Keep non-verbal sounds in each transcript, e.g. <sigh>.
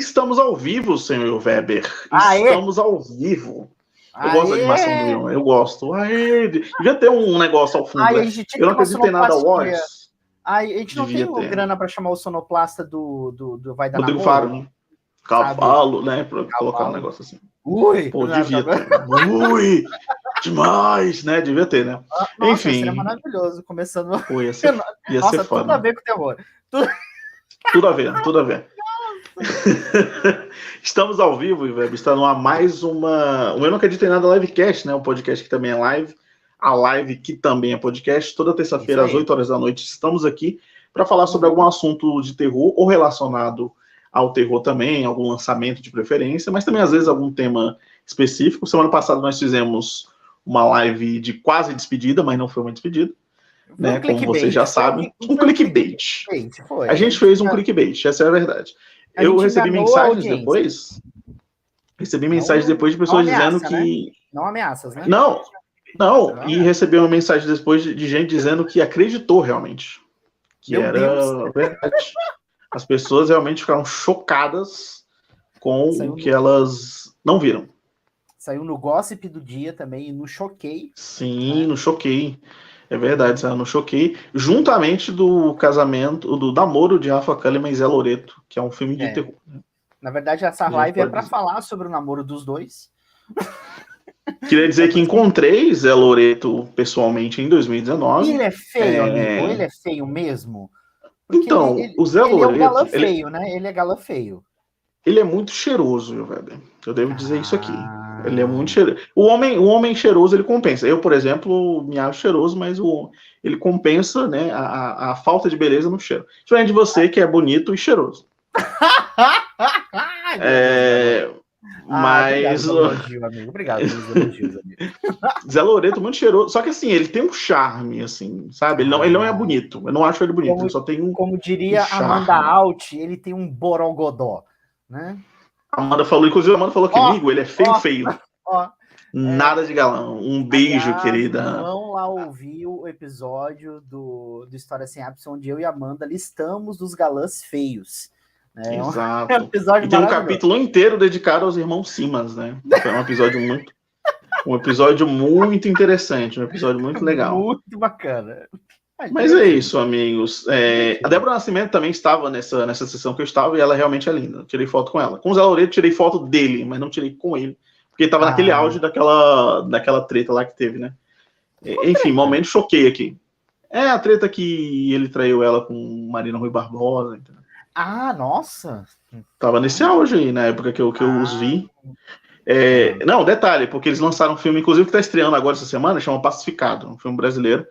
Estamos ao vivo, senhor Weber. Aê! Estamos ao vivo. Eu Aê! gosto da animação do Leon, eu gosto. Aê! Devia ter um negócio ao fundo. Ai, a né? gente tinha Eu não acredito em nada. Ai, a gente não Devia tem ter. grana pra chamar o sonoplasta do, do, do Vai Dar Rodrigo Namoro? Faro, né? Cavalo, né? Pra colocar um Cavalo. negócio assim. Ui! Pô, devia ter. Ui! Demais, né? Devia ter, né? Nossa, Enfim. seria maravilhoso, começando... Pô, ia ser, <laughs> ia Nossa, ser tudo a ver com terror. Tudo a ver, tudo a ver. <laughs> Estamos ao vivo, Iveb. Está no ar mais uma. O Eu Não Acredito em Nada Livecast, né? Um podcast que também é live. A live que também é podcast. Toda terça-feira, às aí. 8 horas da noite, estamos aqui para falar sobre algum assunto de terror ou relacionado ao terror também, algum lançamento de preferência, mas também às vezes algum tema específico. Semana passada nós fizemos uma live de quase despedida, mas não foi uma despedida, né? Um Como vocês já sabem, foi um clickbait. clickbait. A gente fez um A- clickbait, essa é a verdade. Eu recebi mensagens depois. Recebi mensagens Não- depois de pessoas não dizendo ameaça, que. Não ameaças, né? Não, não. Não E ameaça. recebi uma mensagem depois de, de gente dizendo que acreditou realmente. Que Meu era Deus. <laughs> verdade. As pessoas realmente ficaram chocadas com Saiu o que elas não viram. Saiu no Gossip do dia também, no Choquei. Sim, no choquei. É verdade, saiu no choquei. Juntamente do casamento, do namoro de Rafa Kalimann e Zé Loreto, que é um filme de É. terror. Na verdade, essa Não live é dizer. falar sobre o namoro dos dois. Queria dizer que <laughs> encontrei Zé Loreto pessoalmente em 2019. Ele é feio, É. amigo? Ele é feio mesmo? Porque Então, ele, o Zé ele é um galã Loreto, ele, feio, né? Ele é galã feio. ele é muito cheiroso, viu, velho? Eu devo dizer isso aqui. Ah. Ele é muito cheiroso. O homem, o homem cheiroso, ele compensa. Eu, por exemplo, me acho cheiroso, mas o, ele compensa né, a, a- falta de beleza no cheiro. Diferente de você, que é bonito e cheiroso. <laughs> É. Ah, mas Obrigado pelo o elogio, amigo. Obrigado pelos elogios, amigo. Zé Loreto, muito cheiroso. Só que assim, ele tem um charme, assim, sabe? Ele não, ele não é bonito. Eu não acho ele bonito. Como- Ele só tem um. Como diria Um. Amanda Alt, ele tem um borogodó, né? Amanda falou, inclusive a Amanda falou Ó, comigo, ele é feio, ó. feio. Ó, Nada de galão. Um beijo, aliás, querida. Vão lá ouvir o episódio do, do História Sem Ápice, onde eu e a Amanda listamos os galãs feios. né? É um Exato. <laughs> episódio E tem um capítulo inteiro dedicado aos irmãos Simas, né? Foi um episódio muito. Um episódio muito interessante, um episódio muito legal. Muito bacana. Mas é isso, amigos. É, a Débora Nascimento também estava nessa, nessa sessão que eu estava e ela realmente é linda. Tirei foto com ela. Com o Zé Loreto, tirei foto dele, mas não tirei com ele. Porque ele estava Ah. naquele auge daquela, daquela treta lá que teve, né? Enfim, momento choquei aqui. É a treta que ele traiu ela com Marina Rui Barbosa. Ah, nossa. Tava nesse auge aí, na época que eu, que eu Ah. os vi. É, não, detalhe, porque eles lançaram um filme, inclusive, que tá estreando agora essa semana, chama Pacificado, um filme brasileiro,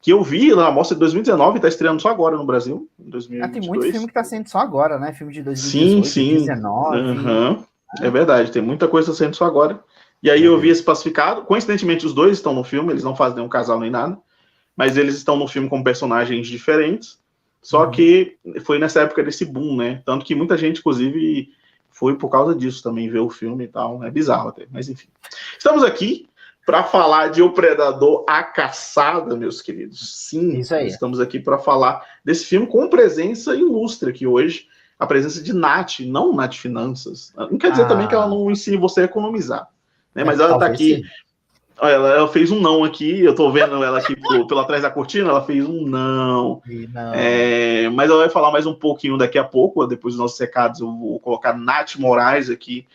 que eu vi na mostra de 2019 e tá estreando só agora no Brasil, em Ah, 2022. tem muito filme que tá saindo só agora, né? Filme de Sim, 2018, sim. 2019. Aham, É verdade, tem muita coisa saindo só agora. E aí eu vi esse Pacificado, coincidentemente os dois estão no filme, eles não fazem nenhum casal nem nada, mas eles estão no filme com personagens diferentes, só Uhum. que foi nessa época desse boom, né? Tanto que muita gente, inclusive, foi por causa disso também, ver o filme e tal. É bizarro até, mas enfim. Estamos aqui para falar de O Predador, A Caçada, meus queridos. Sim, estamos aqui para falar desse filme com presença ilustre aqui hoje. A presença de Nath, não Nath Finanças. Não quer dizer Ah. também que ela não ensine você a economizar. Né? Mas ela está aqui. ela, ela fez um não aqui. Eu tô vendo ela aqui pelo, pelo atrás da cortina. Ela fez um não. Não. É, mas ela vai falar mais um pouquinho daqui a pouco, depois dos nossos recados, eu vou colocar Nath Moraes aqui,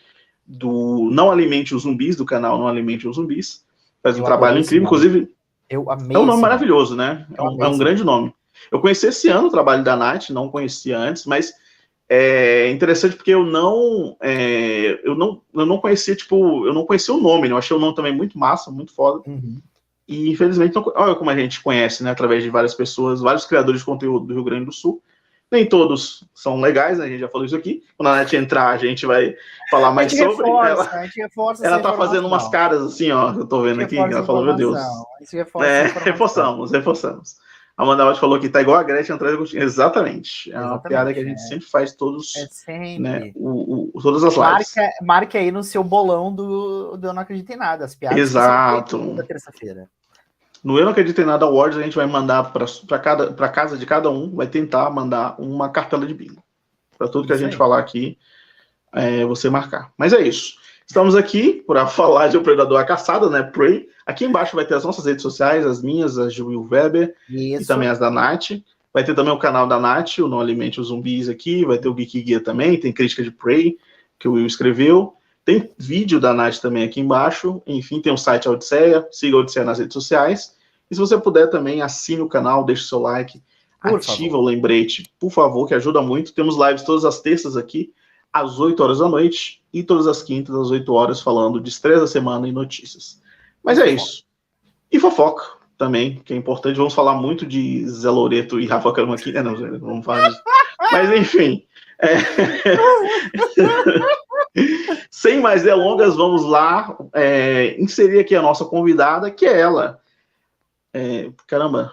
do Não Alimente os Zumbis, do canal Não Alimente os Zumbis. Faz um Eu trabalho incrível, inclusive Eu amei. é um nome maravilhoso, né? É um, é um grande nome. Eu conheci esse ano o trabalho da Nath, não conhecia antes, mas é interessante porque eu não, é, eu não, eu não conhecia, tipo, eu não conhecia o nome, né? Eu achei o nome também muito massa, muito foda. Uhum. E infelizmente, não, olha como a gente conhece, né, através de várias pessoas, vários criadores de conteúdo do Rio Grande do Sul. Nem todos são legais, né, a gente já falou isso aqui. Quando a Nath entrar, a gente vai falar A mais gente sobre. reforça, Ela, a gente reforça ela tá fazendo umas caras assim, ó, eu tô vendo aqui. Ela falou, meu Deus. reforça É, <laughs> reforçamos, reforçamos. A Amanda Watt falou que tá igual a Gretchen atrás da cortina. Exatamente. É uma Exatamente, piada que a gente é. sempre faz todos, É sempre. né, o, o- todas as lives. Marca, marque aí no seu bolão do, do Eu Não Acredito em Nada, as piadas. Exato. toda terça-feira. No Eu Não Acredito em Nada Awards, a gente vai mandar para casa de cada um, vai tentar mandar uma cartela de bingo. Para tudo que a gente falar aqui, é, você marcar. Mas é isso. Estamos aqui para <laughs> falar de O Predador a Caçada, né? Prey. Aqui embaixo vai ter as nossas redes sociais, as minhas, as de Will Weber Isso. e também as da Nath. Vai ter também o canal da Nath, o Não Alimente os Zumbis aqui. Vai ter o Geek Guia também. Tem crítica de Prey, que o Will escreveu. Tem vídeo da Nath também aqui embaixo. Enfim, tem o site Odisseia. Siga a Odisseia nas redes sociais. E se você puder também, assine o canal, deixe o seu like, por ativa favor. o lembrete, por favor, que ajuda muito. Temos lives todas as terças aqui, às 8 horas da noite, e todas as quintas, às 8 horas, falando de estresse da semana e notícias. Mas é isso. E fofoca também, que é importante. Vamos falar muito de Zé Loreto e Rafa Cama aqui, né? Não, vamos falar disso. Mas enfim. É... <laughs> Sem mais delongas, vamos lá é, inserir aqui a nossa convidada, que é ela. É, caramba,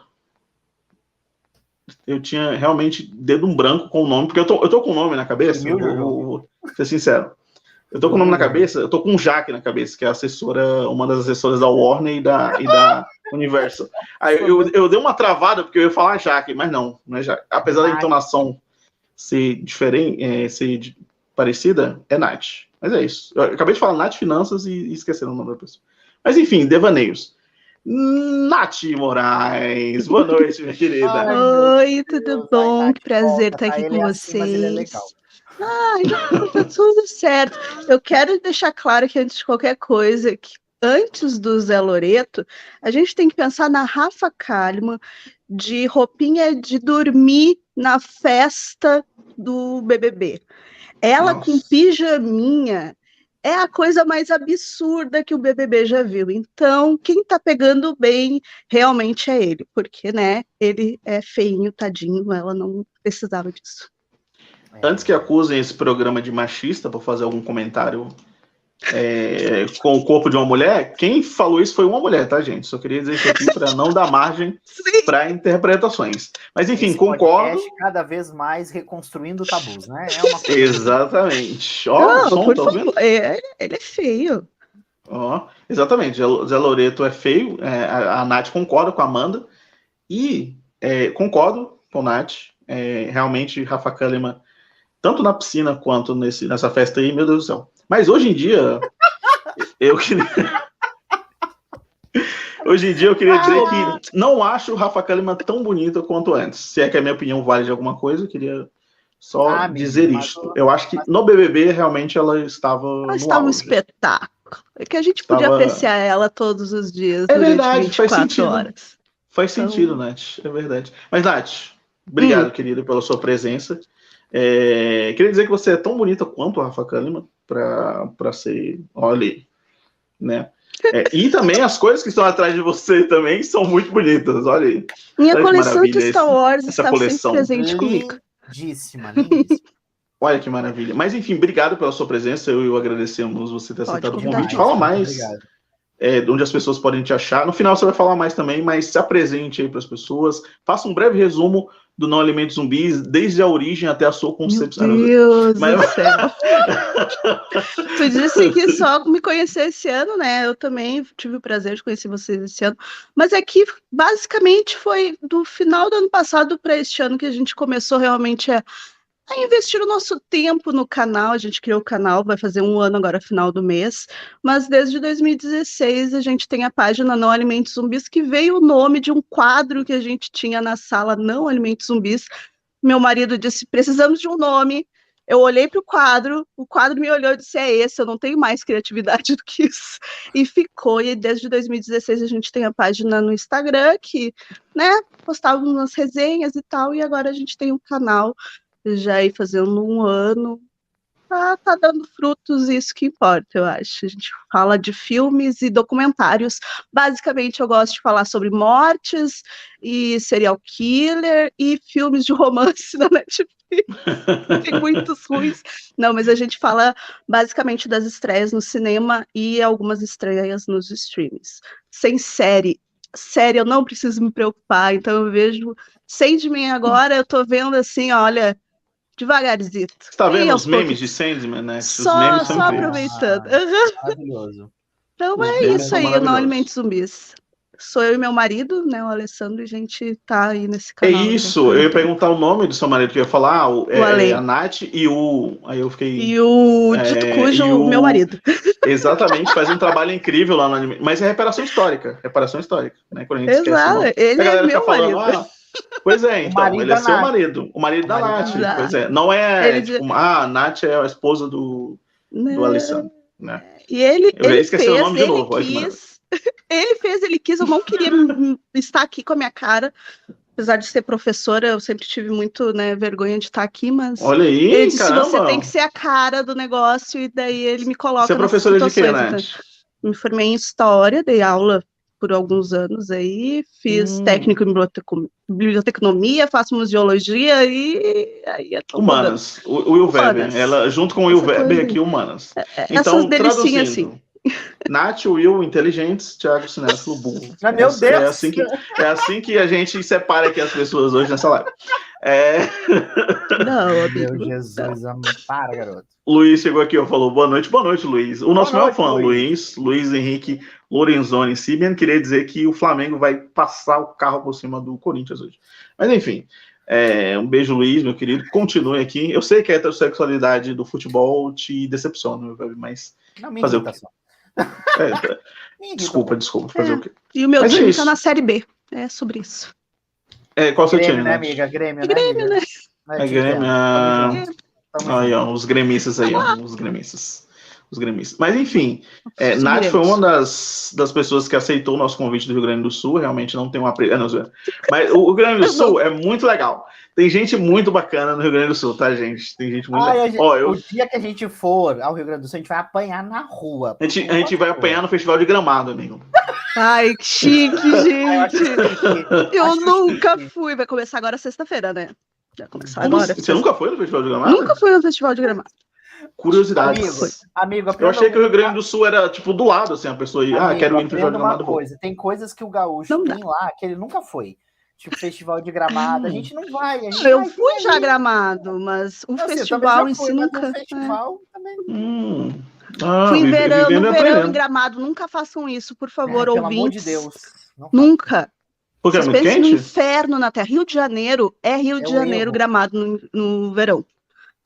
eu tinha realmente dedo um branco com o nome, porque eu tô, eu tô com o nome na cabeça, eu vou, vou, ser sincero. Eu tô com o nome na cabeça, eu tô com o Jaque na cabeça, que é a assessora, uma das assessoras da Warner e da, e da <laughs> Universal. Aí eu, eu dei uma travada porque eu ia falar Jaque, mas não, não é Jaque. Apesar da entonação ser diferente, é, ser parecida, é Nath. Mas é isso. Eu acabei de falar Nath Finanças e, e esqueceram o nome da pessoa. Mas enfim, devaneios. Nath Moraes, boa noite, minha <laughs> querida. Oi, tudo bom? Que prazer estar aqui com vocês. Ai, tá tudo certo. Eu quero deixar claro que antes de qualquer coisa, que antes do Zé Loreto, a gente tem que pensar na Rafa Kalimann de roupinha de dormir na festa do BBB. Ela Nossa. com pijaminha é a coisa mais absurda que o BBB já viu. Então, quem tá pegando bem realmente é ele, porque, né, ele é feinho, tadinho, ela não precisava disso. Antes que acusem esse programa de machista por fazer algum comentário é, com o corpo de uma mulher, quem falou isso foi uma mulher, tá, gente? Só queria dizer isso aqui para <laughs> não dar margem para interpretaçes. Mas enfim, Esse concordo. Cada vez mais reconstruindo tabus, né? É Exatamente. Ó, não, som, tá vendo? É, ele é feio. Ó, exatamente. Zé Loreto é feio. É, a, a Nath concorda com a Amanda. E é, concordo com a Nath. É, realmente, Rafa Kalimann, tanto na piscina quanto nesse, nessa festa aí, meu Deus do céu mas hoje em dia, eu queria. Hoje em dia eu queria dizer que não acho o Rafa Kalimann tão bonita quanto antes. Se é que a minha opinião vale de alguma coisa, eu queria só ah, dizer isso. Eu acho que no BBB realmente ela estava. Ela estava um espetáculo. É que a gente podia estava... apreciar ela todos os dias. É verdade, faz sentido. Horas. Faz então... sentido, Nath. É verdade. Mas, Nath, obrigado, hum. querida, pela sua presença. É... Queria dizer que você é tão bonita quanto a Rafa Kalimann para ser, olha, né? É, e também as coisas que estão atrás de você também são muito bonitas, olha aí. Minha olha coleção de Star Wars esse, está coleção. sempre presente comigo. Lindíssima, lindíssima. <laughs> Olha que maravilha. Mas enfim, obrigado pela sua presença. Eu e eu agradecemos você ter aceitado o convite. Fala mais é, onde as pessoas podem te achar. No final você vai falar mais também, mas se apresente aí para as pessoas. Faça um breve resumo do Não Alimentos Zumbis, desde a origem até a sua concepção. Meu Deus Mas... do céu. <laughs> tu disse que só me conhecer esse ano, né? Eu também tive o prazer de conhecer vocês esse ano. Mas é que, basicamente, foi do final do ano passado para este ano que a gente começou realmente a a investir o nosso tempo no canal. A gente criou o canal, vai fazer um ano agora, final do mês. Mas desde 2016 a gente tem a página Não Alimentos Zumbis, que veio o nome de um quadro que a gente tinha na sala Não Alimentos Zumbis. Meu marido disse: precisamos de um nome. Eu olhei para o quadro, o quadro me olhou e disse: é esse, eu não tenho mais criatividade <laughs> do que isso. E ficou. E desde 2016 a gente tem a página no Instagram que, né, postávamos umas resenhas e tal, e agora a gente tem um canal já ir fazendo um ano, tá, tá dando frutos, isso que importa, eu acho. A gente fala de filmes e documentários. Basicamente, eu gosto de falar sobre mortes e serial killer e filmes de romance <laughs> na Netflix. Tem muitos ruins. Não, mas a gente fala basicamente das estreias no cinema e algumas estreias nos streams. Sem série. Série, eu não preciso me preocupar, então eu vejo Sandman agora, eu tô vendo assim, olha, devagarzinho. Você tá vendo os memes de Sandman, né? Só, só aproveitando. Ah, maravilhoso. Então é isso aí, não alimente zumbis. sou eu e meu marido, né, o Alessandro, e a gente tá aí nesse É canal. isso, eu ia perguntar o nome do seu marido que eu ia falar, o, é, Ale. a Nath e o. Aí eu fiquei. E o dito É, cujo, e o- meu marido. <laughs> Exatamente, faz um trabalho incrível lá no anime. Mas é reparação histórica. Reparação histórica, né? Quando a gente esquece. o Exato, nome. ele A é meu fica falando, marido. ah, pois é, então, ele é da seu Nath. marido, o marido da O marido Nath. da. Pois é, não é Ele tipo, ah, a Nath é a esposa do, do Né? Alessandro, né? E ele, Eu ele esqueci fez, o nome de ele novo, quis. <laughs> Ele fez, ele quis. Eu não queria <laughs> estar aqui com a minha cara. Apesar de ser professora, eu sempre tive muito né, vergonha de estar aqui, mas Olha aí, ele disse, caramba. você tem que ser a cara do negócio, e daí ele me coloca Você é professora de quê, Nath? então. Me formei em História, dei aula por alguns anos aí, fiz Hum. técnico em biblioteco- biblioteconomia, faço museologia e aí é Humanas, o, o Will Weber, ela junto com o Will Weber aqui, humanas. Essas Então, delicinhas traduzindo, assim. Nath, Will, inteligentes, Thiago, cinéfilo, burro. <laughs> Ah, meu é, Deus! É assim, que, é assim que a gente separa aqui as pessoas hoje nessa live. É, Não, Meu amigo. <laughs> Jesus, para, garoto. Luiz chegou aqui, ó, falou boa noite, boa noite, Luiz. O nosso Boa maior noite, fã, Luiz, Luiz Henrique Lorenzoni Simeon, queria dizer que o Flamengo vai passar o carro por cima do Corinthians hoje. Mas enfim, é, um beijo, Luiz, meu querido. Continue aqui. Eu sei que a heterossexualidade do futebol te decepciona, mas. Não, me Fazer o só. É, <laughs> irrita desculpa, desculpa, fazer É. o quê? E o meu Mas é time isso. tá na Série B. É sobre isso. É, qual é o seu Grêmio, time, né, né? amiga? Grêmio, né, Grêmio, amiga? né? É Grêmio, ah, Aí, ó, os gremistas aí, ó, os gremistas. Os gremistas. Mas enfim, é. Nath foi uma das, das pessoas que aceitou o nosso convite do Rio Grande do Sul. Realmente não tem uma. zoeira. Mas o Rio Grande do Sul é muito legal. Tem gente muito bacana no Rio Grande do Sul, tá, gente? Tem gente muito Ai, gente- Ó, eu, O dia que a gente for ao Rio Grande do Sul, a gente vai apanhar na rua. a, gente, a gente vai apanhar no Festival de Gramado, amigo. Ai, que chique, <laughs> gente. Eu Acho nunca chique. fui. Vai começar agora sexta-feira, né? Vai começar Como agora. assim? Você nunca foi no Festival de Gramado? Nunca fui no Festival de Gramado. Curiosidades. Amigo, amigo, Eu achei que o Rio Grande do Sul era, tipo, do lado, assim, a pessoa ir, ah, Amigo, quero ir de aprenda uma coisa. Tem coisas que o gaúcho Não dá. tem lá que ele nunca foi. Tipo, festival de gramado. A gente não vai. A gente Eu vai fui já ali. Gramado, mas o eu festival em si nunca. também. Hum. Ah, Fui em verão, no verão em aprendendo. Gramado. Nunca façam isso, por favor, pelo amor de ouvintes. Deus. Não Nunca. Porque é Vocês muito pensem no quente? inferno na Terra. Rio de Janeiro é Rio É de Janeiro erro. Gramado no, no verão.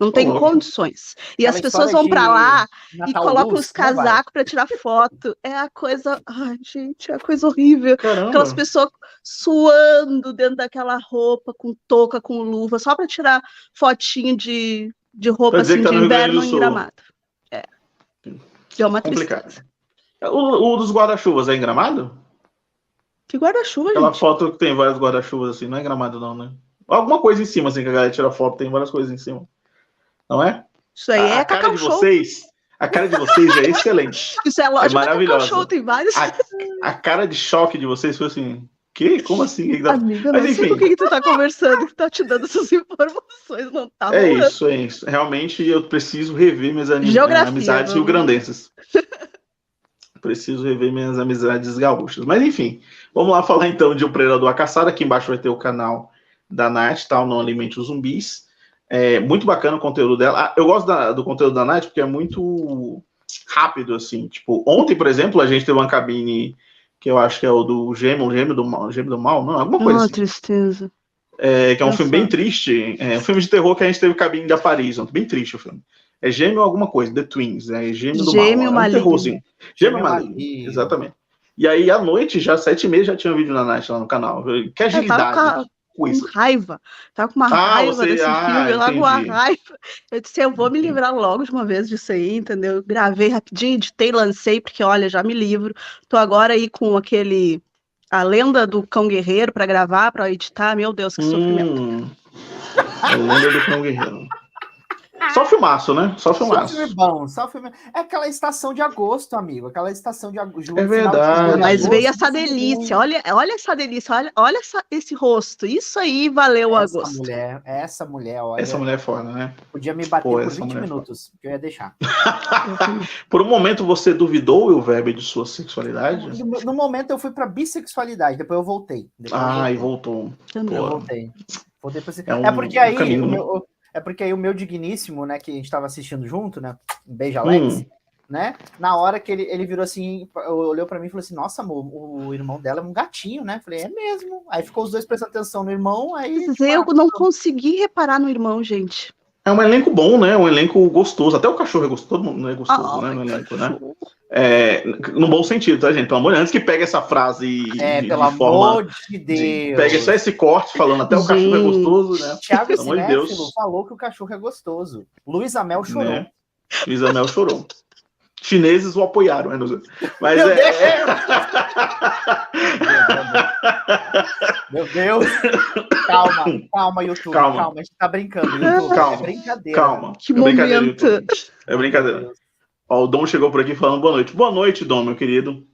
Não tem condições. E Aquela as pessoas vão pra de lá e colocam Luz, os vai. casacos pra tirar foto. É a coisa. Ai, gente, é a coisa horrível. Caramba. Aquelas pessoas suando dentro daquela roupa, com touca, com luva, só para tirar fotinho de, de roupa assim, tá de inverno em gramado. É. É uma Complicado. tristeza. O, o dos guarda-chuvas é em Gramado? Que guarda-chuva, Aquela gente. foto que tem vários guarda-chuvas assim, não é Gramado não, né? Alguma coisa em cima, assim, que a galera tira foto, tem várias coisas em cima. Não é? Isso aí a, é a cara de Show. vocês, a cara de vocês é excelente. <laughs> Isso é lógico. Cacau maravilhosa. Show tem vários. A, a cara de choque de vocês foi assim, que? Como assim? Dá- Amiga, Mas não sei enfim. com quem que tu tá conversando, que tá te dando essas informações, não tá É isso, é isso. Realmente eu preciso rever minhas Geografia, amizades rio-grandenses. preciso rever minhas amizades gaúchas. Mas enfim, vamos lá falar então de O Predador a Caçada. Aqui embaixo vai ter o canal da Nath, tal, Não Alimente os Zumbis. É muito bacana o conteúdo dela. Ah, eu gosto da- do conteúdo da Nath porque é muito rápido, assim. Tipo, ontem, por exemplo, a gente teve uma cabine que eu acho que é o do Gêmeo, Gêmeo do Mal, Gêmeo do Mal, não, alguma coisa Ah, assim. tristeza. É, que é um Nossa. filme bem triste. É um filme de terror que a gente teve cabine de Paris. ontem, Bem triste o filme. É Gêmeo alguma coisa, The Twins. É Gêmeo do Gêmeo Mal. É um Maligno. terrorzinho. Gêmeo Gêmeo Maligno. Maligno. Exatamente. E aí, à noite, já sete e meia, já tinha um vídeo na Nath lá no canal. Que Eu agilidade. tava com raiva. Tava com uma Ah, raiva você- desse ah, filme, com uma raiva. Eu disse, eu vou me livrar logo de uma vez disso aí, entendeu? Gravei rapidinho, editei, lancei, porque olha, já me livro. Tô agora aí com aquele. A lenda do cão guerreiro para gravar, para editar. Meu Deus, que sofrimento. Hum, a lenda do cão guerreiro. Só filmaço, né? Só Só filmaço. filme bom, só filme. É aquela estação de agosto, amigo. Aquela estação de agosto. É verdade. Mas veio essa delícia, olha, olha essa delícia, olha, olha essa- esse rosto. Isso aí valeu o Essa agosto. mulher, essa mulher, olha, Essa mulher é foda, né? podia me bater Pô, por essa 20 mulher é minutos, que eu ia deixar. <laughs> Por um momento você duvidou, o verbo de sua sexualidade? No, no momento eu fui pra bissexualidade, depois eu voltei. Depois eu Ah, e voltei. voltou. Também. Eu voltei. Voltei pra... É É, um- porque um aí caminho, o né? É porque aí o meu digníssimo, né, que a gente tava assistindo junto, né? Um beijo, Alex. Hum. né? Na hora que ele, ele virou assim, olhou para mim e falou assim: Nossa, amor, o irmão dela é um gatinho, né? Falei: É mesmo. Aí ficou os dois prestando atenção no irmão. Aí, tipo, eu ah, não consegui reparar no irmão, gente. É um elenco bom, né? Um elenco gostoso. Até o cachorro é gostoso, todo mundo é gostoso, ah, né? No elenco, né? É, no bom sentido, tá, gente? Pelo amor antes que pegue essa frase é, de, pelo de forma, amor de Deus. De, pegue só esse corte falando até o cachorro é gostoso, né? Thiago pelo amor de Deus. falou que o cachorro é gostoso. Luiz Amel chorou. Né? Luiz Amel chorou chineses o apoiaram. Né? Mas Meu é. Meu Deus! Calma, calma, YouTube. Calma, calma a gente tá brincando. YouTube. Calma, é brincadeira. Calma. Que é brincadeira, momento. É brincadeira. Ó, o Dom chegou por aqui falando boa noite. Boa noite, Dom, meu querido.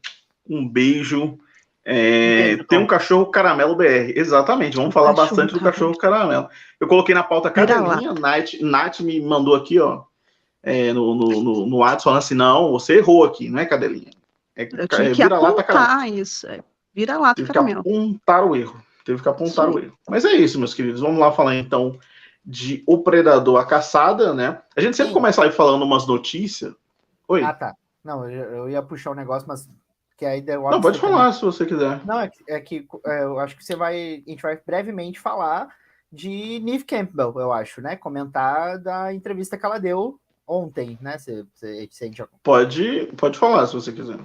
Um beijo. É, tem um cachorro caramelo BR. Exatamente, vamos falar cachorro bastante do cachorro caramelo. Eu coloquei na pauta cadelinha, Nath, Nath me mandou aqui, ó é, no, no, no, no WhatsApp falando assim, não, você errou aqui, não é cadelinha. É, Eu tive é, que apontar isso, é, vira lá Teve que apontar o erro, teve que apontar Sim. o erro. Mas é isso, meus queridos, vamos lá falar então de O Predador, a Caçada, né? A gente sempre Sim. começa aí falando umas notícias. Oi? Ah, tá. Não, eu, ia puxar um negócio, mas que aí deu Não, pode falar também. se você quiser. Não, é, é que é, eu acho que você vai. A gente vai brevemente falar de Neve Campbell, eu acho, né? Comentar da entrevista que ela deu ontem, né? Você, você, você já... Pode, pode falar se você quiser.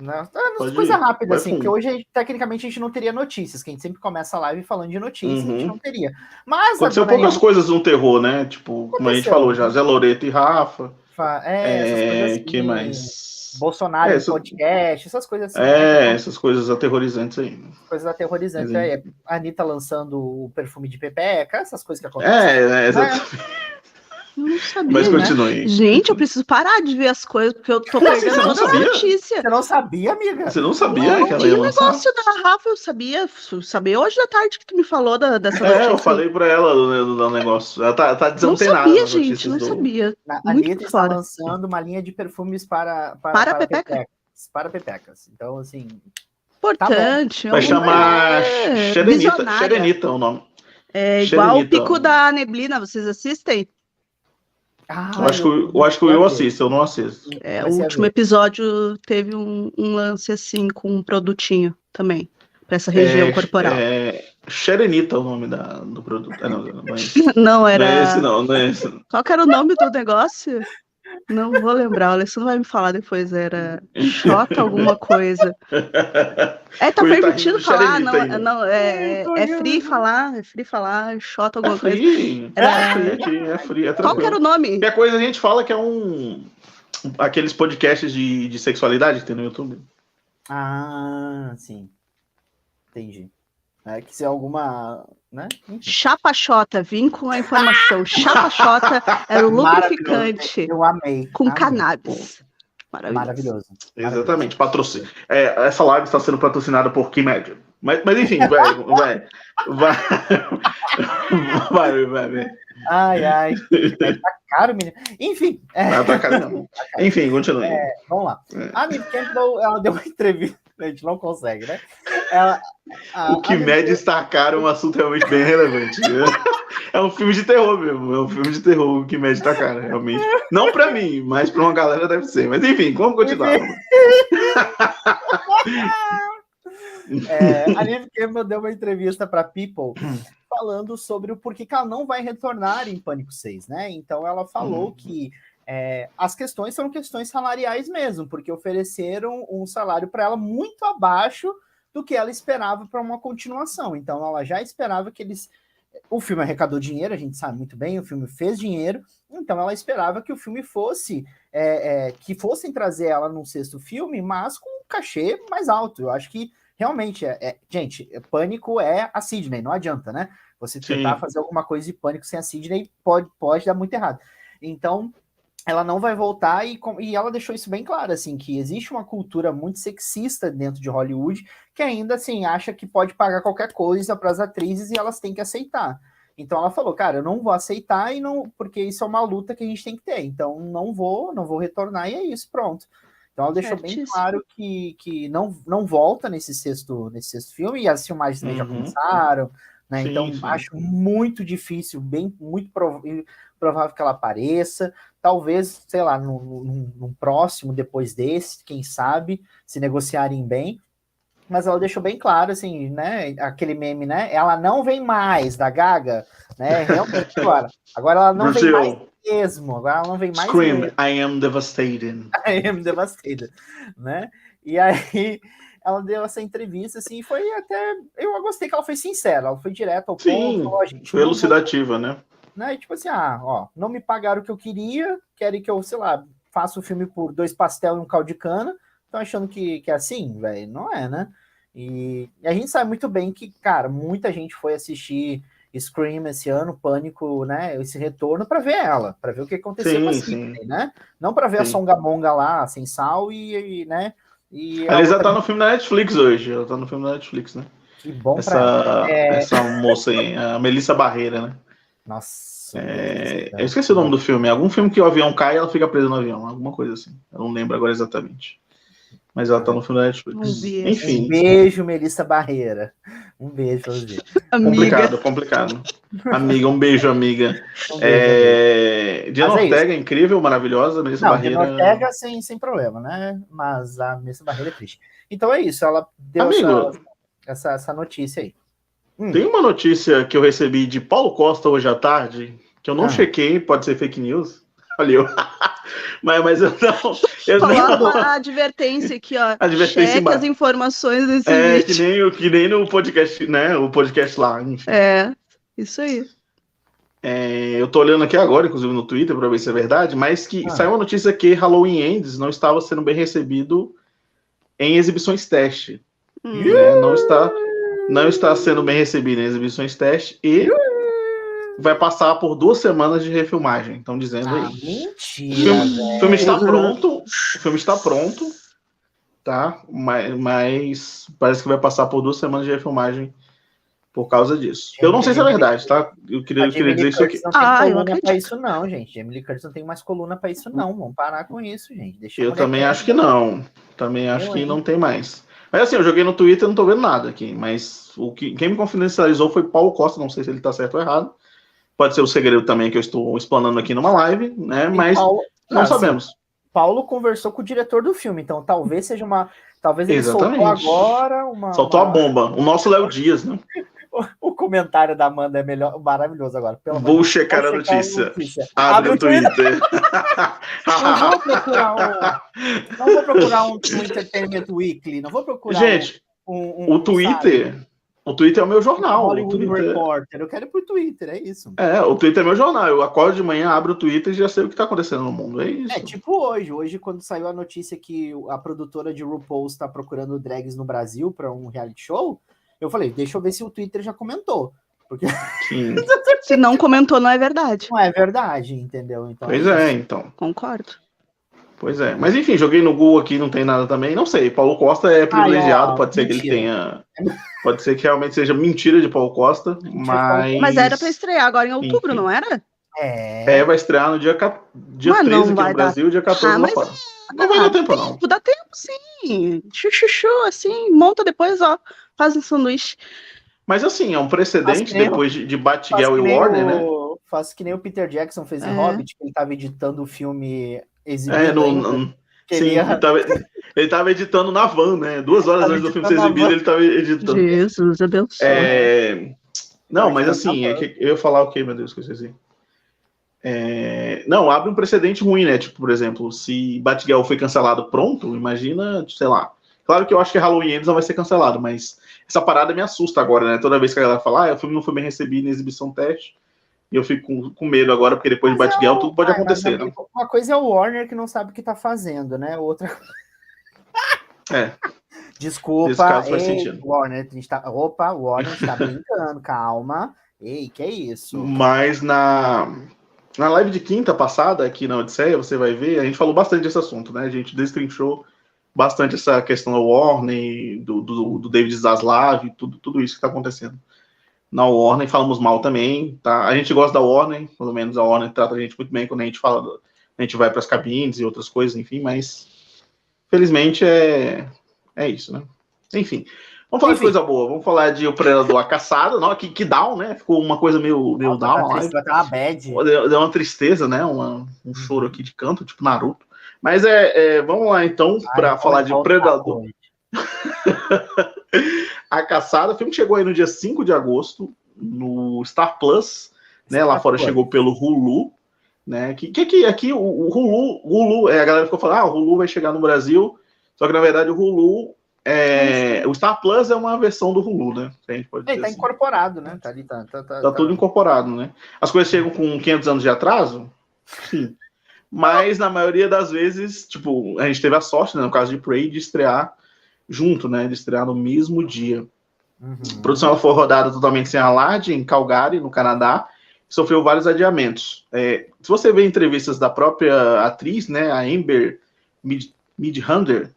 Não, pode coisa ir. rápida, Vai assim, fundo. porque hoje, tecnicamente, a gente não teria notícias, que a gente sempre começa a live falando de notícias, uhum. a gente uhum. não teria. Mas. Aconteceu poucas Maria... coisas no terror, né? Tipo, Aconteceu. como a gente falou já, Zé Loreto e Rafa. É, é assim, que mais? Bolsonaro é, podcast, essas coisas assim. É, né? essas coisas aterrorizantes aí. Coisas aterrorizantes. É, a Anitta lançando o perfume de pepeca, essas coisas que acontecem. É, é exatamente. Eu não sabia. Mas né? continue. Né? Gente, eu preciso parar de ver as coisas, porque eu tô perdendo toda sabia? a notícia. Você não sabia, amiga? Você não sabia não, que ela ia lançar? O negócio da Rafa, eu sabia. Sabia hoje da tarde que tu me falou da, dessa é, notícia. É, eu falei pra ela do, do, negócio. Ela tá, tá desantenada. Não sabia, gente, não do... sabia. a Anitta está lançando uma linha de perfumes para, para, para, para pepecas. Para pepecas. Então, assim... Importante. Tá Vai chamar é, Xerenita. Xerenita é o nome. É igual o Pico da Neblina, vocês assistem? Ah, eu, acho que, eu acho que eu assisto, eu não assisto. É, o último episódio teve um, um, lance assim com um produtinho também, para essa região é, corporal. É Xerenita o nome da, do produto. Ah, não, não, é <laughs> não, era. Não é esse, não, não é esse. Qual era o nome do negócio? Não vou lembrar, o Alessandro vai me falar depois, era Xota alguma coisa. É, tá permitido falar, não, não, é, é free falar, é free falar, Xota alguma é coisa. Era... É free, é free, é Qual que era o nome? Qualquer coisa a gente fala que é um... Aqueles podcasts de, de sexualidade que tem no YouTube. Ah, sim. Entendi. É, que se alguma. Né? Chapa Chota, vim com a informação. <laughs> Chapa Chota era o lubrificante. Eu amei. Com amei. cannabis. Maravilhoso. Maravilhoso. Exatamente, patrocínio. É, essa live está sendo patrocinada por Kimed. Mas, mas enfim, <laughs> vai, vai, vai, vai, vai, vai. Ai, ai. Tá caro, menino. Enfim. É... Não, tá caro, não. <laughs> Enfim, continue. É, vamos lá. É. A Nick Campbell, ela deu uma entrevista a gente não consegue, né? Ela, a, o que a mede é um assunto realmente bem relevante. Né? É um filme de terror mesmo. É um filme de terror o que mede estar caro, realmente. Não para mim, mas para uma galera deve ser. Mas enfim, vamos continuar. <laughs> é, a Liv Campbell deu uma entrevista para People falando sobre o porquê que ela não vai retornar em Pânico 6, né? Então ela falou uhum. que é, as questões são questões salariais mesmo, porque ofereceram um salário para ela muito abaixo do que ela esperava para uma continuação. Então, ela já esperava que eles. O filme arrecadou dinheiro, a gente sabe muito bem, o filme fez dinheiro, então ela esperava que o filme fosse. É, é, que fossem trazer ela num sexto filme, mas com um cachê mais alto. Eu acho que realmente é, é gente, pânico é a Sidney, não adianta, né? Você tentar Sim. fazer alguma coisa de pânico sem a Sidney pode, pode dar muito errado. Então, ela não vai voltar e, e ela deixou isso bem claro, assim, que existe uma cultura muito sexista dentro de Hollywood que ainda, assim, acha que pode pagar qualquer coisa para as atrizes e elas têm que aceitar. Então ela falou, cara, eu não vou aceitar e não, porque isso é uma luta que a gente tem que ter. Então não vou, não vou retornar e é isso, pronto. Então ela deixou bem claro que, que não, não volta nesse sexto, nesse sexto filme e as filmagens também uhum. já começaram. Né? Sim, então, sim. acho muito difícil, bem muito provável que ela apareça. Talvez, sei lá, num, num próximo depois desse, quem sabe, se negociarem bem mas ela deixou bem claro, assim, né? Aquele meme, né? Ela não vem mais da Gaga, né? <laughs> Realmente agora. Agora ela não Brasil. vem mais mesmo. Agora ela não vem mais. Scream, mesmo. I am devastated. <laughs> I am devastated, né? E aí ela deu essa entrevista, assim, foi até. Eu gostei que ela foi sincera, ela foi direta ao Sim, ponto. Ó, gente, foi elucidativa, né? Né? E tipo assim, ah, ó, não me pagaram o que eu queria, querem que eu, sei lá, faça o filme por dois pastel e um caldo de cana. Estão achando que, que é assim, velho? Não é, né? E, e, a gente sabe muito bem que, cara, muita gente foi assistir Scream esse ano, Pânico, né? Esse retorno para ver ela, para ver o que aconteceu sim, com a Sidney, né? Não para ver sim. a Songamonga lá, sem sal e, e né? E ela já tá no filme da Netflix hoje, ela tá no filme da Netflix, né? Que bom essa, é... essa moça aí, a Melissa Barreira, né? Nossa. É... Eu esqueci o nome do filme. Algum filme que o avião cai e ela fica presa no avião, alguma coisa assim. Eu não lembro agora exatamente mas ela tá no filme da Netflix. Um Enfim. Um beijo, Melissa Barreira. Um beijo, Rosinha. <laughs> Complicado, complicado. Amiga, um beijo, amiga. <laughs> Um beijo, é... Diana é Ortega, é incrível, maravilhosa. Melissa Não, Barreira. Diana Ortega sem, sem problema, né? Mas a Melissa Barreira é triste. Então é isso, ela deu essa, essa, essa notícia aí. Hum. Tem uma notícia que eu recebi de Paulo Costa hoje à tarde, que eu não ah. chequei, pode ser fake news. Olha eu. <laughs> mas, mas eu não. Eu não... a advertência aqui, ó. <laughs> Advertência Cheque as informações desse é, vídeo. Que nem, que nem no podcast, né? O podcast lá, enfim. É, isso aí. É, eu tô olhando aqui agora, inclusive no Twitter, para ver se é verdade, mas que ah. saiu uma notícia que Halloween Ends não estava sendo bem recebido em exibições teste. Hum. Né? Não, está, não está sendo bem recebido em exibições teste e vai passar por duas semanas de refilmagem. Estão dizendo ah, aí. Mentira. O filme, filme, está pronto. O filme está pronto. Tá? Mas, mas, parece que vai passar por duas semanas de refilmagem por causa disso. Eu não sei se é verdade, tá? Eu queria, eu queria dizer isso aqui. Não tem ah, coluna para isso, não, gente. Jamie Curtis não tem mais coluna para isso, não. Vamos parar com isso, gente. Deixa eu também acho que não. Também acho eu, que não tem mais. Mas assim, eu joguei no Twitter e não tô vendo nada aqui. Mas o que, quem me confidencializou foi Paulo Costa, não sei se ele tá certo ou errado. Pode ser o segredo também que eu estou explanando aqui numa live, né? Mas Paulo, não assim, sabemos. Paulo conversou com o diretor do filme, então talvez seja uma. Talvez ele Exatamente. soltou agora uma. Soltou uma... a bomba. O nosso Léo Dias, né? O comentário da Amanda é melhor, maravilhoso agora. Pelo vou checar a notícia. notícia. Abre, Abre o Twitter. Twitter. <laughs> não vou procurar um. Não vou procurar um, um Entertainment Weekly. Não vou procurar. Gente, um, um, o Twitter. Sabe? O Twitter é o meu jornal. Hollywood o Twitter... Reporter. Eu quero ir pro Twitter, é isso. É, o Twitter é meu jornal. Eu acordo de manhã, abro o Twitter e já sei o que tá acontecendo no mundo. É isso. É tipo hoje. Hoje, quando saiu a notícia que a produtora de RuPaul está procurando drags no Brasil para um reality show, eu falei, deixa eu ver se o Twitter já comentou. Porque... <laughs> se não comentou, não é verdade. Não é verdade, entendeu? Então, pois é, então. Concordo. Pois é. Mas enfim, joguei no Google aqui, não tem nada também. Não sei. Paulo Costa é privilegiado, Ai, ó, pode ser mentira. que ele tenha. Pode ser que realmente seja mentira de Paulo Costa, mas. Mas era para estrear agora em outubro, enfim. não era? É. é, vai estrear no dia, dia 13 aqui no Brasil, dar... dia 14 ah, lá fora. Não vai dar tempo, não. Dá tempo, sim. Chuchuchu, assim, monta depois, ó, faz um sanduíche. Mas assim, é um precedente depois de, de Batgirl e Warner, o... né? Faço que nem o Peter Jackson fez em é. Hobbit, que ele estava editando o filme exibido. É, no, no, Queria... Sim, ele tava, ele tava editando na van, né? Duas horas antes do filme ser exibido, ele tava editando. Jesus, abençoe. É... Não, mas assim, é que eu ia falar o okay, que, meu Deus, que eu esqueci. É... Não, abre um precedente ruim, né? Tipo, por exemplo, se Batgirl foi cancelado pronto, imagina, sei lá. Claro que eu acho que Halloween Ends não vai ser cancelado, mas essa parada me assusta agora, né? Toda vez que a galera fala, ah, o filme não foi bem recebido na exibição teste, e eu fico com, com medo agora, porque depois mas de Batgirl é tudo pode acontecer. Né? Uma coisa é o Warner que não sabe o que tá fazendo, né? Outra. É. Desculpa, ei, Warner, a gente tá... opa, o Warner está <laughs> brincando, calma. Ei, que é isso? Mas na, na live de quinta passada, aqui na Odisseia, você vai ver, a gente falou bastante desse assunto, né? A gente destrinchou bastante essa questão da Warner, do, do, do David Zaslav, tudo, tudo isso que está acontecendo na Warner, falamos mal também, tá? A gente gosta da Warner, pelo menos a Warner trata a gente muito bem quando a gente fala, a gente vai para as cabines e outras coisas, enfim, mas felizmente é, é isso, né? Enfim, Vamos falar Enfim. de coisa boa, vamos falar de O Predador a Caçada, não, que, que down, né? Ficou uma coisa meio, meio Nossa, down. Vai ter uma bad. Deu uma tristeza, né? Uma, um choro aqui de canto, tipo Naruto. Mas é, é vamos lá então para falar de Predador. <laughs> a Caçada, o filme chegou aí no dia 5 de agosto, no Star Plus, né? Lá fora Plus. chegou pelo Hulu, né? Que, que, que aqui o, o Hulu, Hulu, é, a galera ficou falando, ah, o Hulu vai chegar no Brasil, só que na verdade o Hulu é, o Star Plus é uma versão do Hulu, né? É, tá assim. incorporado, né? Tá, ali, tá, tá, tá, tá tudo incorporado, né? As coisas chegam com 500 anos de atraso? Sim. Mas na maioria das vezes, tipo, a gente teve a sorte, né, no caso de Prey, de estrear junto, né? De estrear no mesmo dia. Uhum. A produção foi rodada totalmente sem alarde em Calgary, no Canadá, sofreu vários adiamentos. É, se você vê entrevistas da própria atriz, né, a Amber Midhunder,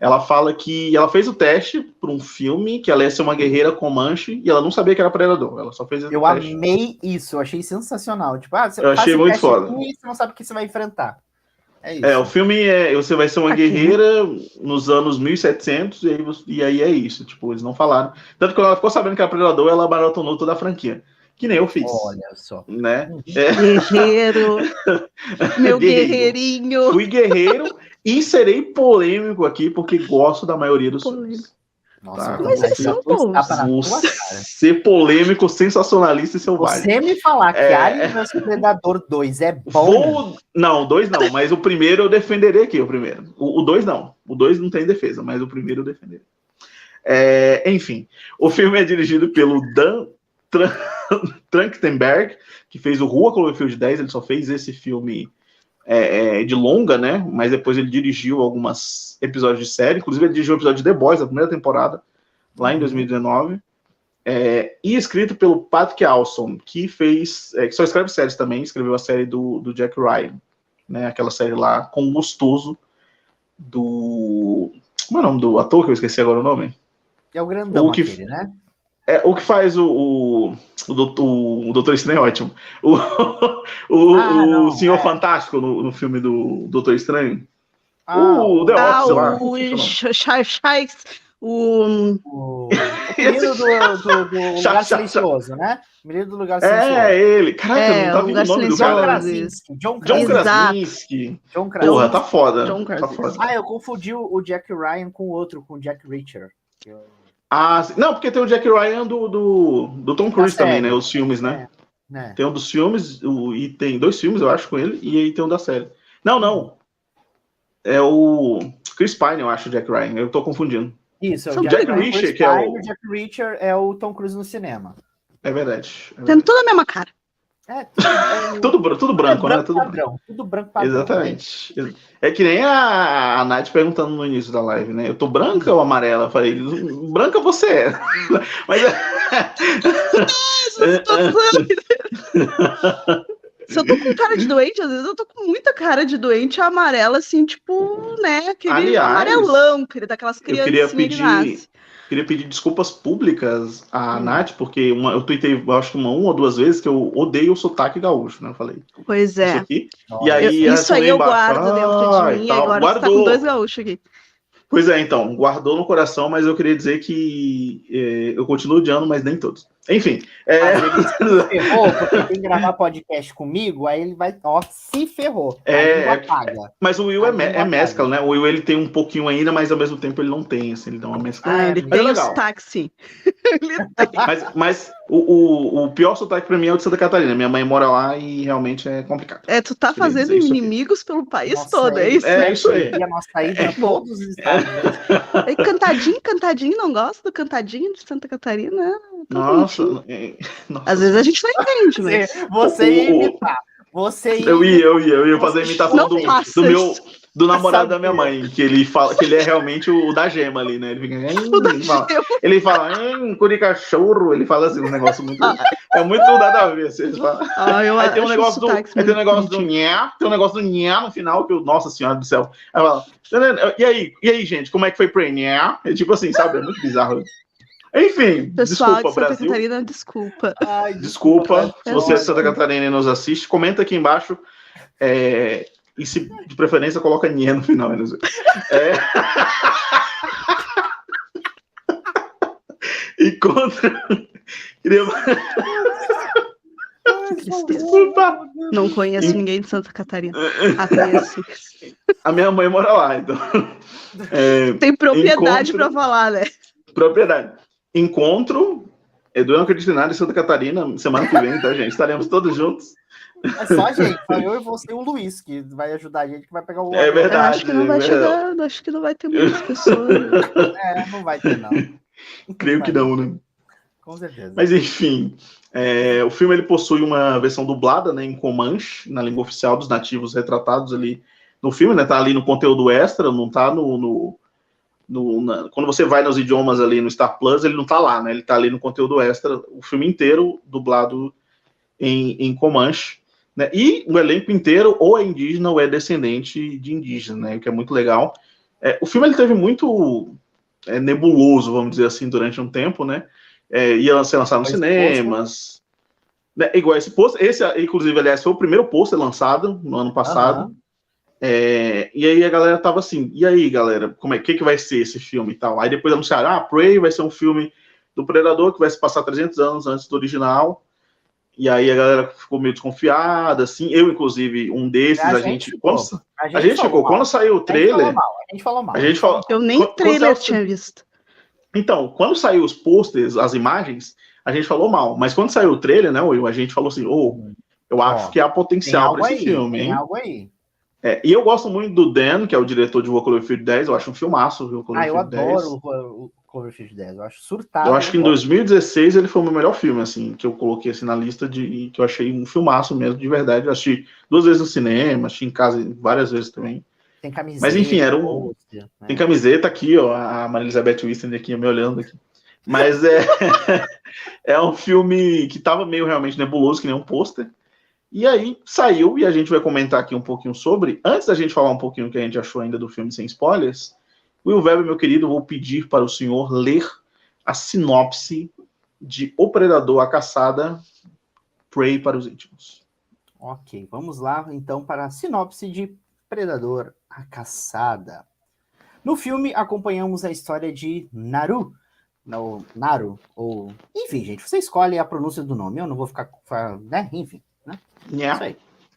ela fala que ela fez o teste para um filme que ela ia ser uma guerreira Comanche e ela não sabia que era predador. Ela só fez Eu teste. amei isso, eu achei sensacional. Tipo, ah, você eu achei muito foda. E você não sabe o que você vai enfrentar. É, isso. é, o filme é. Você vai ser uma Aqui. guerreira nos anos 1700 e aí, e aí é isso. Tipo, eles não falaram. Tanto que quando ela ficou sabendo que era predador, ela maratonou toda a franquia. Que nem eu fiz. Olha só. Né? É. <laughs> Guerreiro. Meu guerreirinho. Fui guerreiro e serei polêmico aqui, porque gosto da maioria dos filmes. Nossa, tá? mas eles são bons. Ser polêmico, sensacionalista e selvagem. Você me falar que é... Alien vs Predador 2 é bom. Vou... Não, dois não, mas o primeiro eu defenderei aqui, o primeiro. O, o dois não. O dois não tem defesa, mas o primeiro eu defenderei. É, enfim, o filme é dirigido pelo Dan <laughs> Trachtenberg, que fez o Rua Cloverfield 10, ele só fez esse filme é, é, de longa, né? Mas depois ele dirigiu alguns episódios de série, inclusive ele dirigiu o episódio de The Boys, a primeira temporada, lá em 2019. Uhum. É, e escrito pelo Patrick Alson, que fez. É, que só escreve séries também, escreveu a série do, do Jack Ryan, né? Aquela série lá com o gostoso do. Como é o nome do ator que eu esqueci agora o nome? É o grandão o que, aquele, né? É, o que faz o, o, o, doutor, o Doutor Estranho é ótimo. O, <laughs> o, ah, não, o Senhor é. Fantástico no, no filme do Doutor Estranho. Ah, o The Office, ah, lá. O. O... o <laughs> menino do, do, do Lugar Silencioso, né? O menino do Lugar Silencioso. É, ele. Caraca, é, não tá vindo o nome do cara. Krasinski. John Krasinski. John Krasinski. Porra, tá foda. John Tá foda. Ah, eu confundi o Jack Ryan com o outro, com o Jack Reacher. Eu... Ah, não, porque tem o Jack Ryan do, do, do Tom Cruise também, né? Os filmes, né? É, é. Tem um dos filmes, o, e tem dois filmes, eu acho, com ele, e aí tem um da série. Não, não. É o Chris Pine, eu acho, o Jack Ryan. Eu tô confundindo. Isso, é o Jack, Jack Reacher, que é o. O Jack Reacher é o Tom Cruise no cinema. É verdade. É verdade. Tendo tudo a mesma cara. É, é, tudo, <laughs> tudo branco, é né? Tudo padrão, tudo branco padrão. Exatamente. Né? É que nem a, a Nath perguntando no início da live, né? Eu tô branca ou amarela? Eu falei, branca você é. <laughs> Mas. <laughs> Se eu tô com cara de doente, às vezes eu tô com muita cara de doente amarela, assim, tipo, né? Aquele Aliás, amarelão, queria daquelas criancinhas que nascem. Queria pedir desculpas públicas à hum. Nath, porque uma, eu tuitei, acho que uma, uma ou duas vezes, que eu odeio o sotaque gaúcho, né? Eu falei. Pois é. Isso, aqui, e aí, eu, isso aí eu guardo dentro de mim, tal, agora guardou. você tá com dois gaúchos aqui. Pois é, então, guardou no coração, mas eu queria dizer que é, eu continuo odiando, mas nem todos. Enfim. É... <laughs> se ferrou, porque tem que gravar podcast comigo, aí ele vai, ó, se ferrou. É, mas o Will é, é mescla, né? O Will ele tem um pouquinho ainda, mas ao mesmo tempo ele não tem, assim, ele dá uma mescla. Ah, <laughs> ele tem o sotaque, sim. mas, mas o, o, o, pior sotaque pra mim é o de Santa Catarina. Minha mãe mora lá e realmente é complicado. É, tu tá fazendo inimigos pelo país Nossa, todo, é, isso? É, isso aí. E a nossa saída é, todos os estados. É. <laughs> Cantadinho, cantadinho, não gosta do cantadinho de Santa Catarina? Nossa, é, <laughs> nossa, Às vezes a gente não entende, mas. Você ia imitar. Você ia... Eu ia, eu ia, eu ia fazer a imitação do, do meu do namorado da minha mãe, que ele fala que ele é realmente o, da gema ali, né? Ele fica. Ele fala, ele fala cachorro, ele fala assim, um negócio muito. É muito nada a ver. Assim, ah, eu aí tem um negócio do. Aí tem um negócio do nhé, tem um negócio do nhé no final, que eu, nossa senhora do céu. Aí fala, e aí, e aí, gente, como é que foi pra nhé? É tipo assim, sabe? É muito bizarro. Enfim, Pessoal desculpa, de Santa Brasil. Catarina, desculpa. Ai, desculpa. desculpa. Se você é de Santa Catarina e nos assiste, comenta aqui embaixo. É, e se de preferência coloca Nier no final. Né? É... <laughs> encontra. <laughs> Que tristeza. Não conheço ninguém de Santa Catarina. <laughs> A minha mãe mora lá, então. É, Tem propriedade encontro- para falar, né? propriedade. Encontro. Edu eu não acredito em nada em Santa Catarina, semana que vem, tá, gente? Estaremos todos juntos. É só a gente, só eu e você e o Luiz, que vai ajudar a gente, que vai pegar o. É Eu verdade. acho que não vai é chegar, acho que não vai ter muitas <laughs> pessoas. É, não vai ter, não. Creio que não, né? Com certeza. Mas enfim, é, o filme ele possui uma versão dublada, né, em Comanche, na língua oficial dos nativos retratados ali no filme, né? Tá ali no conteúdo extra, não tá no, no, no- na- quando você vai nos idiomas ali no Star Plus, ele não tá lá, né? Ele tá ali no conteúdo extra, o filme inteiro dublado em, em Comanche, né? E o elenco inteiro ou é indígena ou é descendente de indígena, né? O que é muito legal. É, o filme ele teve muito é, nebuloso, vamos dizer assim, durante um tempo, né? É, ia ser lançado nos Mas cinemas. Né, igual esse pôster, esse, inclusive, aliás, foi o primeiro pôster lançado no ano passado. Aham. É, e aí a galera tava assim, e aí, galera, como é que, que vai ser esse filme e tal? Aí depois anunciaram, ah, Prey vai ser um filme do Predador que vai se passar 300 anos antes do original. E aí a galera ficou meio desconfiada, assim. Eu, inclusive, um desses, A a, gente gente. ficou. quando, a gente falou ficou. mal. Quando saiu o A gente trailer, falou mal. A gente falou mal. a gente falou. Eu nem Quando- quando trailer saiu- tinha visto. Então, quando saiu os posters, as imagens, a gente falou mal. Mas quando saiu o trailer, né, Will, a gente falou assim, ô, eu acho Ó, que há Tem potencial para esse aí, filme, tem hein? algo aí. É, e eu gosto muito do Dan, que é o diretor de Walk Cloverfield 10, eu acho um filmaço, viu, Ah, eu Cloverfield 10. adoro o, o Cloverfield 10. Eu acho surtado. Eu acho que em gosto. 2016 ele foi o meu melhor filme, assim, que eu coloquei assim na lista de que eu achei um filmaço mesmo, de verdade. Eu assisti duas vezes no cinema, assisti em casa várias vezes também. Tem camiseta. Mas, enfim, era um- né? Tem camiseta aqui, ó, a Maria Elizabeth Winston aqui me olhando aqui. Mas é, <laughs> é um filme que tava meio realmente nebuloso, que nem um pôster. E aí saiu, e a gente vai comentar aqui um pouquinho sobre. Antes da gente falar um pouquinho o que a gente achou ainda do filme sem spoilers, Will Weber, meu querido, vou pedir para o senhor ler a sinopse de O Predador, a Caçada, Prey para os íntimos. Ok, vamos lá então para a sinopse de Predador, a Caçada. No filme, acompanhamos a história de Naru, não, Naru, ou... Enfim, gente, você escolhe a pronúncia do nome, eu não vou ficar... né? Enfim, isso Nha. aí.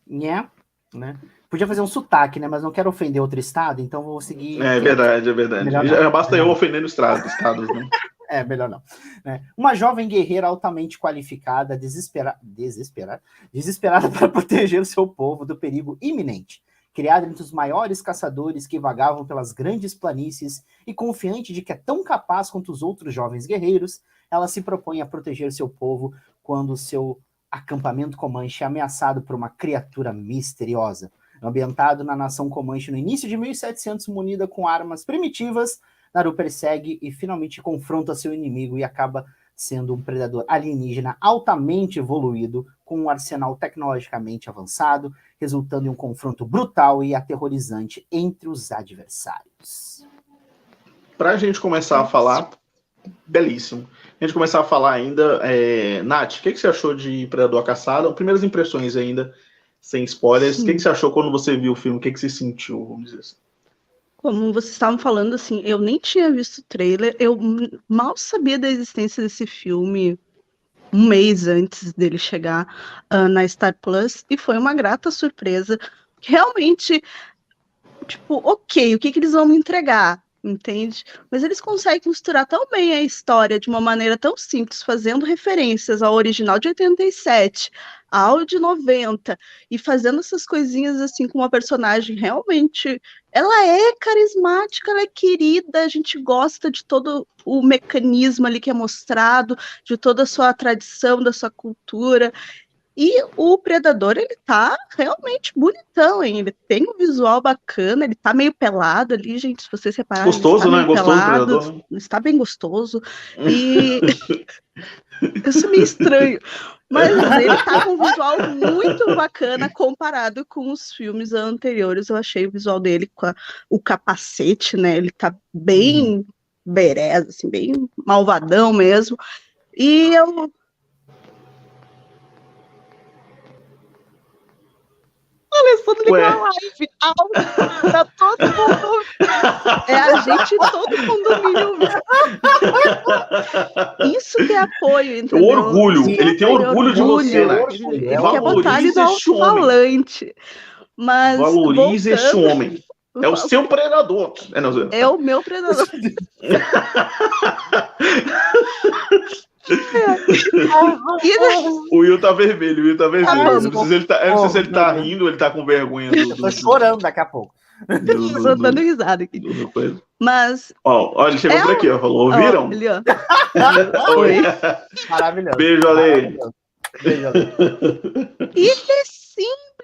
Nhé, né? Podia fazer um sotaque, né? Mas não quero ofender outro estado, então vou seguir... É verdade, é verdade. Já basta eu ofendendo os estados, estados né? <laughs> É, melhor não. né? Uma jovem guerreira altamente qualificada, desespera... desesperada, desesperada para <laughs> proteger o seu povo do perigo iminente. Criada entre os maiores caçadores que vagavam pelas grandes planícies e confiante de que é tão capaz quanto os outros jovens guerreiros, ela se propõe a proteger seu povo quando seu acampamento Comanche ameaçado por uma criatura misteriosa. Ambientado na nação Comanche no início de 1700, munida com armas primitivas, Naru persegue e finalmente confronta seu inimigo e acaba sendo um predador alienígena altamente evoluído, com um arsenal tecnologicamente avançado, resultando em um confronto brutal e aterrorizante entre os adversários. Para a gente começar a falar, belíssimo. A gente começar a falar ainda, é... Nath, o que, que você achou de Predador Caçada? Primeiras impressões ainda, sem spoilers. O que, que você achou quando você viu o filme? O que, que você sentiu, vamos dizer assim? Como vocês estavam falando, assim, eu nem tinha visto o trailer, eu mal sabia da existência desse filme um mês antes dele chegar ah, na Star Plus, e foi uma grata surpresa. Realmente, tipo, ok, o que, que eles vão me entregar? Entende? Mas eles conseguem misturar tão bem a história de uma maneira tão simples, fazendo referências ao original de 87, ao de 90, e fazendo essas coisinhas assim com uma personagem realmente ela é carismática, ela é querida, a gente gosta de todo o mecanismo ali que é mostrado, de toda a sua tradição, da sua cultura. E o Predador, ele tá realmente bonitão, hein? Ele tem um visual bacana, ele tá meio pelado ali, gente, se vocês repararem. ele Gostoso, tá né? Gostoso pelado, Predador. né? Está bem gostoso. E. <laughs> Isso é meio estranho. Mas ele tá com um visual muito bacana comparado com os filmes anteriores. Eu achei o visual dele com a- o capacete, né? Ele tá bem berés, assim, bem malvadão mesmo. E eu. Alessandro ligou a live alto pra todo mundo. É a gente e todo condomínio. Isso que é apoio, O entendeu? orgulho, Sim, ele tem tem orgulho de orgulho, você, né? orgulho. Ele É quer botar ele no alto-falante. Mas Valorize este voltando- homem. <laughs> É o seu predador. É, não, É o meu predador. <laughs> Daí- o Will tá vermelho, o Will tá vermelho. vamos. eu não sei se ele tá, eu não sei se ele tá rindo, ele tá com vergonha do. Do, tô chorando daqui a pouco. do- <laughs> Tô do- dando risada aqui. Mas. Ó, ó, ele chegou É por aqui, ó. Falou, ouviram? Ó. <laughs> Oi. Maravilhoso. Beijo, Ale. Maravilhoso. Beijo, Ale. <laughs> E ele é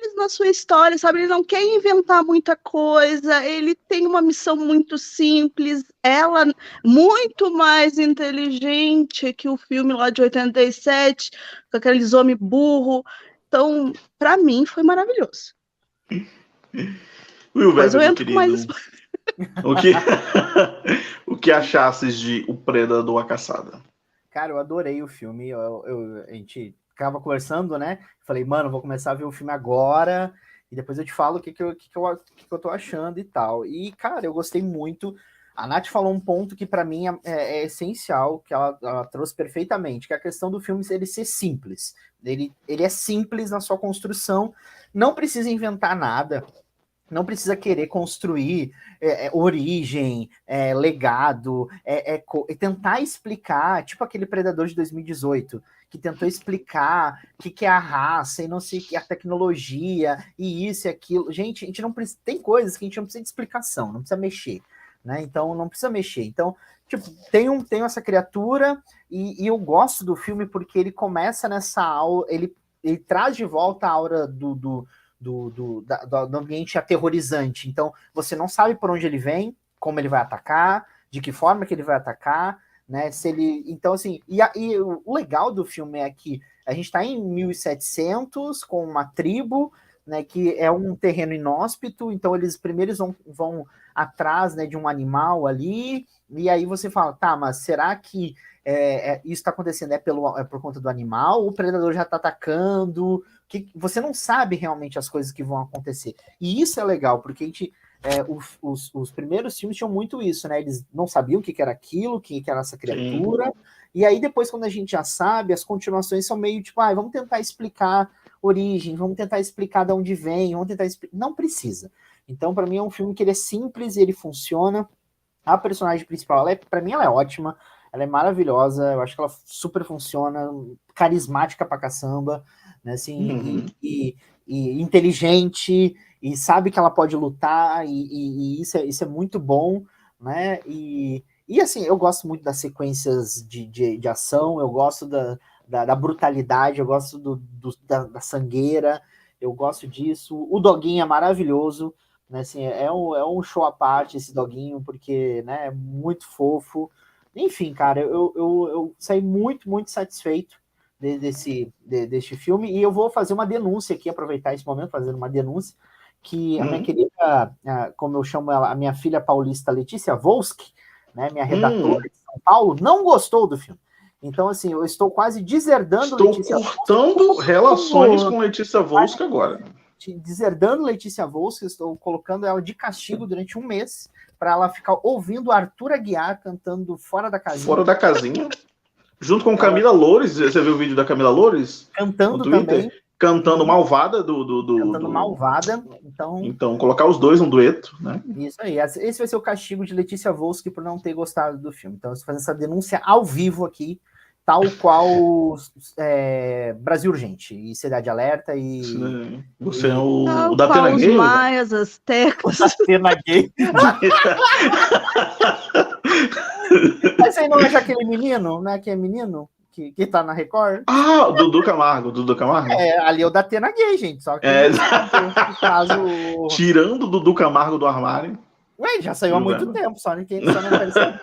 simples na sua história, sabe? Ele não quer inventar muita coisa, ele tem uma missão muito simples, ela muito mais inteligente que o filme lá de 87, com aqueles homens burro. Então, para mim, foi maravilhoso. Will, Mas eu entro querido. com mais. O que, <laughs> o que achasses de O Predador a Caçada? Cara, eu adorei o filme. Eu, eu- a gente ficava conversando, né? Falei, mano, vou começar a ver o filme agora. E depois eu te falo o que, que, eu, que, que, eu, que, que eu tô achando e tal. E, cara, eu gostei muito. A Nath falou um ponto que para mim é, é- é essencial, que ela, ela trouxe perfeitamente, que é a questão do filme ele ser simples. Ele, ele é simples na sua construção, não precisa inventar nada, não precisa querer construir é, é, origem, é, legado, é, é tentar explicar, tipo aquele Predador de 2018, que tentou explicar o que, que é a raça e não sei o que, a tecnologia, e isso e aquilo. Gente, a gente não precisa. Tem coisas que a gente não precisa de explicação, não precisa mexer. Né? Então não precisa mexer. Então, tipo, tem, um, tem essa criatura, e, e eu gosto do filme porque ele começa nessa aula, ele, ele traz de volta a aura do, do, do, do, da- do- ambiente aterrorizante. Então, você não sabe por onde ele vem, como ele vai atacar, de que forma que ele vai atacar, né? Se ele, então assim, e, e o legal do filme é que a gente está em 1700 com uma tribo, né? Que é um terreno inóspito, então eles primeiro eles vão, vão atrás, né? De um animal ali, e aí você fala, tá, mas será que é, é, isso está acontecendo é, pelo, é por conta do animal? O predador já está atacando? Que você não sabe realmente as coisas que vão acontecer. E isso é legal, porque a gente é, os, os, os primeiros filmes tinham muito isso, né? Eles não sabiam o que, que era aquilo, o que, que era essa criatura. E aí, depois, quando a gente já sabe, as continuações são meio tipo, ah, vamos tentar explicar origem, vamos tentar explicar de onde vem, vamos tentar explicar. Não precisa. Então, para mim, é um filme que ele é simples e ele funciona. A personagem principal, ela é, para mim, ela é ótima, ela é maravilhosa, eu acho que ela super funciona, carismática pra caçamba, né? Assim, Uhum. e, e- e inteligente, e sabe que ela pode lutar, e, e- e isso, é, isso é muito bom, né? E, e assim, eu gosto muito das sequências de, de, de ação, eu gosto da, da, da brutalidade, eu gosto do, do- da, da sangueira, eu gosto disso. O doguinho é maravilhoso, né? Assim, é, um, é um show à parte esse doguinho, porque né, é muito fofo. Enfim, cara, eu, eu, eu saí muito, muito satisfeito de- desse, de- deste filme, e eu vou fazer uma denúncia aqui, aproveitar esse momento, fazer uma denúncia, que a minha Hum. querida, como eu chamo ela, a minha filha paulista Letícia Volsky, né, minha redatora de São Paulo, não gostou do filme. Então, assim, eu estou quase deserdando Estou Letícia cortando relações com Letícia Volska agora. Volsky, deserdando Letícia Volsky, estou colocando ela de castigo durante um mês para ela ficar ouvindo Arthur Aguiar cantando fora da casinha, Fora da casinha. Junto com Camila Loures. Você viu o vídeo da Camila Loures? cantando também, Cantando Malvada do. do, do- cantando do- malvada. Então, Então, colocar os dois num dueto, né? Isso aí. Esse vai ser o castigo de Letícia Volsky por não ter gostado do filme. Então, eu estou fazendo essa denúncia ao vivo aqui, tal <laughs> qual é, Brasil Urgente e Cidade Alerta e. Você é o, Tal o da Tena os Gay? maias, <laughs> astecas. Cena gay. <laughs> Mas aí não é aquele menino, né? Que é menino que, que tá na Record? Ah, o Dudu Camargo. Dudu Camargo? É, ali é o da Atena Gay, gente. Só que É. no caso. Tirando o Dudu Camargo do armário. Ué, já saiu há muito tempo, só, né, que só não apareceu. <laughs>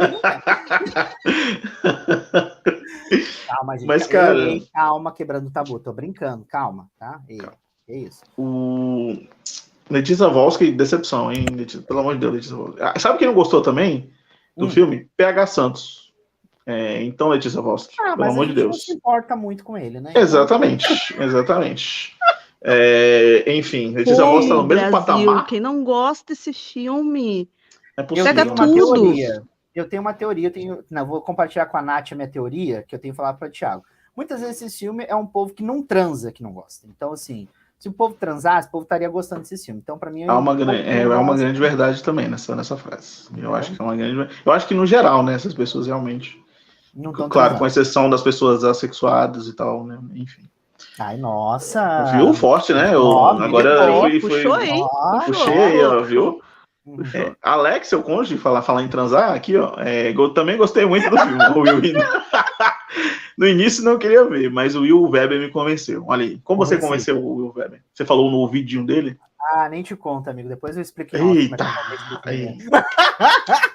calma, gente. Mas, cara- Ei, calma, quebrando o tabu. Tô brincando, calma, tá? Ei, é isso. O Letícia Volsky, decepção, hein? Letícia, pelo amor de Deus, Letícia Volsky. Ah, sabe quem não gostou também do Hum. filme? PH Santos. É, então, Letícia Volsky, Ah, pelo mas amor a de gente não Deus. se importa muito com ele, né? Exatamente, <laughs> exatamente. É, enfim, Letícia Pô, Volsky tá no mesmo Brasil, patamar. quem não gosta desse filme? É Eu possível. Pega tenho uma tudo. teoria. Eu tenho uma teoria, eu tenho. Não, vou compartilhar com a Nath a minha teoria, que eu tenho que falar para o Thiago. Muitas vezes esse filme é um povo que não transa, que não gosta. Então, assim, se o povo transasse, o povo estaria gostando desse filme. Então, para mim, é uma, grande, é, é uma grande verdade também nessa, nessa frase. Eu é. acho que é uma grande. Eu acho que no geral, né, essas pessoas realmente. Não claro, com exceção das pessoas assexuadas e tal, né? Enfim. Ai, nossa! Viu? Forte, né? Eu, agora eu fui, fui, puxou, hein? Puxei aí, ó, viu? É, Alex, seu cônjuge, falar, falar em transar, aqui, ó. É, eu também gostei muito do filme. o Will <laughs> no início não queria ver, mas o Will Weber me convenceu. Olha aí, como você convenceu o Will Weber? Você falou no vidinho dele? Ah, nem te conta, amigo. Depois eu explico. Eita! Aí. <laughs>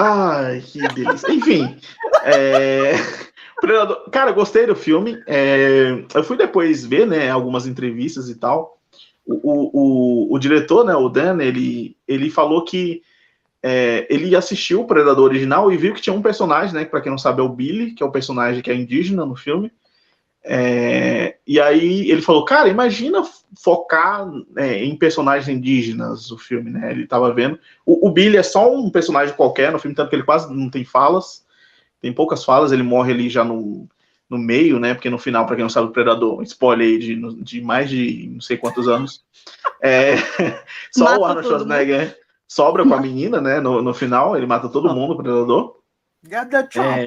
Ai, que delícia. Enfim, é... cara, gostei do filme. É... Eu fui depois ver, né, algumas entrevistas e tal o, o, o diretor, né, o Dan, ele, ele falou que é, ele assistiu o Predador original e viu que tinha um personagem, né, para quem não sabe é o Billy, que é o personagem que é indígena no filme. É, e aí ele falou, cara, imagina focar é, em personagens indígenas o filme, né? Ele estava vendo. O, o, Billy é só um personagem qualquer no filme, tanto que ele quase não tem falas, tem poucas falas, ele morre ali já no, no meio, né? Porque no final, para quem não sabe, o Predador, spoiler aí de, de mais de não sei quantos anos, é, <laughs> só mata o Arnold Schwarzenegger sobra com a <laughs> menina, né? No, no final, ele mata todo mundo, o Predador. Gada é...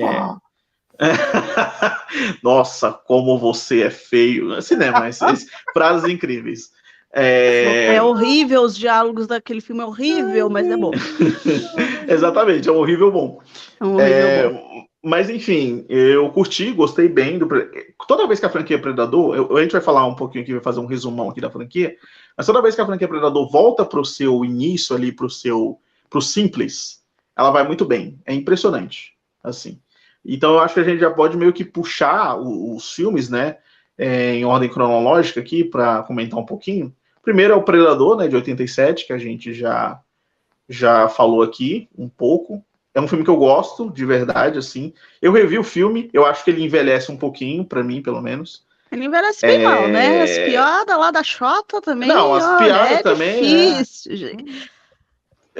<laughs> Nossa, como você é feio. Cinema, <laughs> esses, frases incríveis. É... é... horrível os diálogos daquele filme, é horrível, mas é bom. <laughs> Exatamente, é um horrível bom. É um horrível é... bom. Mas enfim, eu curti, gostei bem do. Toda vez que a franquia Predador, eu, a gente vai falar um pouquinho aqui, vai fazer um resumão aqui da franquia, mas toda vez que a franquia Predador volta para o seu início ali, para o seu. pro simples, ela vai muito bem. É impressionante. Assim. Então eu acho que a gente já pode meio que puxar os, os filmes, né? É, em ordem cronológica aqui, para comentar um pouquinho. Primeiro é o Predador, né, de 87, que a gente já, já falou aqui um pouco. É um filme que eu gosto, de verdade, assim. Eu revi o filme, eu acho que ele envelhece um pouquinho, para mim, pelo menos. Ele envelhece bem é... mal, né? As piadas lá da Xota também. Não, as piadas é também. Difícil, é... gente.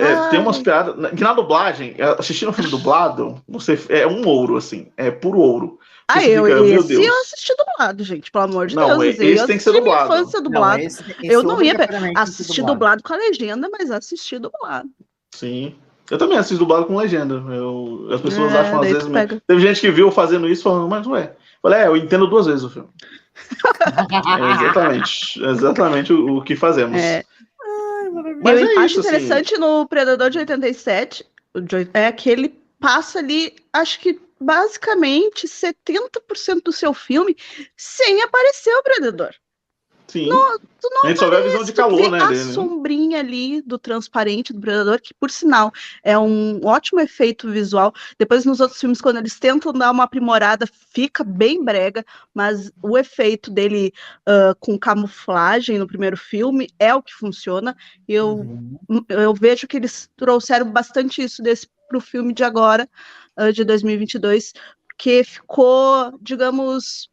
É, tem umas piadas. Que na dublagem, assistindo o filme dublado, você é um ouro, assim. É puro ouro. Ah, eu, fica, esse eu assisti dublado, gente, pelo amor de não, Deus. Esse eu tem que ser dublado. Infância dublado. Não, esse, esse eu não ia assistir dublado. dublado com a legenda, mas assisti dublado. Sim. Eu também assisto dublado com legenda. Eu, as pessoas é, acham às vezes. Teve gente que viu fazendo isso falando, mas ué. Falei, é, eu entendo duas vezes o filme. <laughs> é exatamente. Exatamente o, o que fazemos. É. Mas eu é acho isso, assim. interessante assim... no Predador de 87 é que ele passa ali, acho que basicamente 70% do seu filme sem aparecer o Predador. Sim. Não, não a gente só vê a visão de calor, né? A dele, né? sombrinha ali do transparente do predador, que por sinal é um ótimo efeito visual. Depois nos outros filmes, quando eles tentam dar uma aprimorada, fica bem brega, mas o efeito dele uh, com camuflagem no primeiro filme é o que funciona. Eu, uhum. eu vejo que eles trouxeram bastante isso desse para o filme de agora, uh, de 2022, porque ficou, digamos,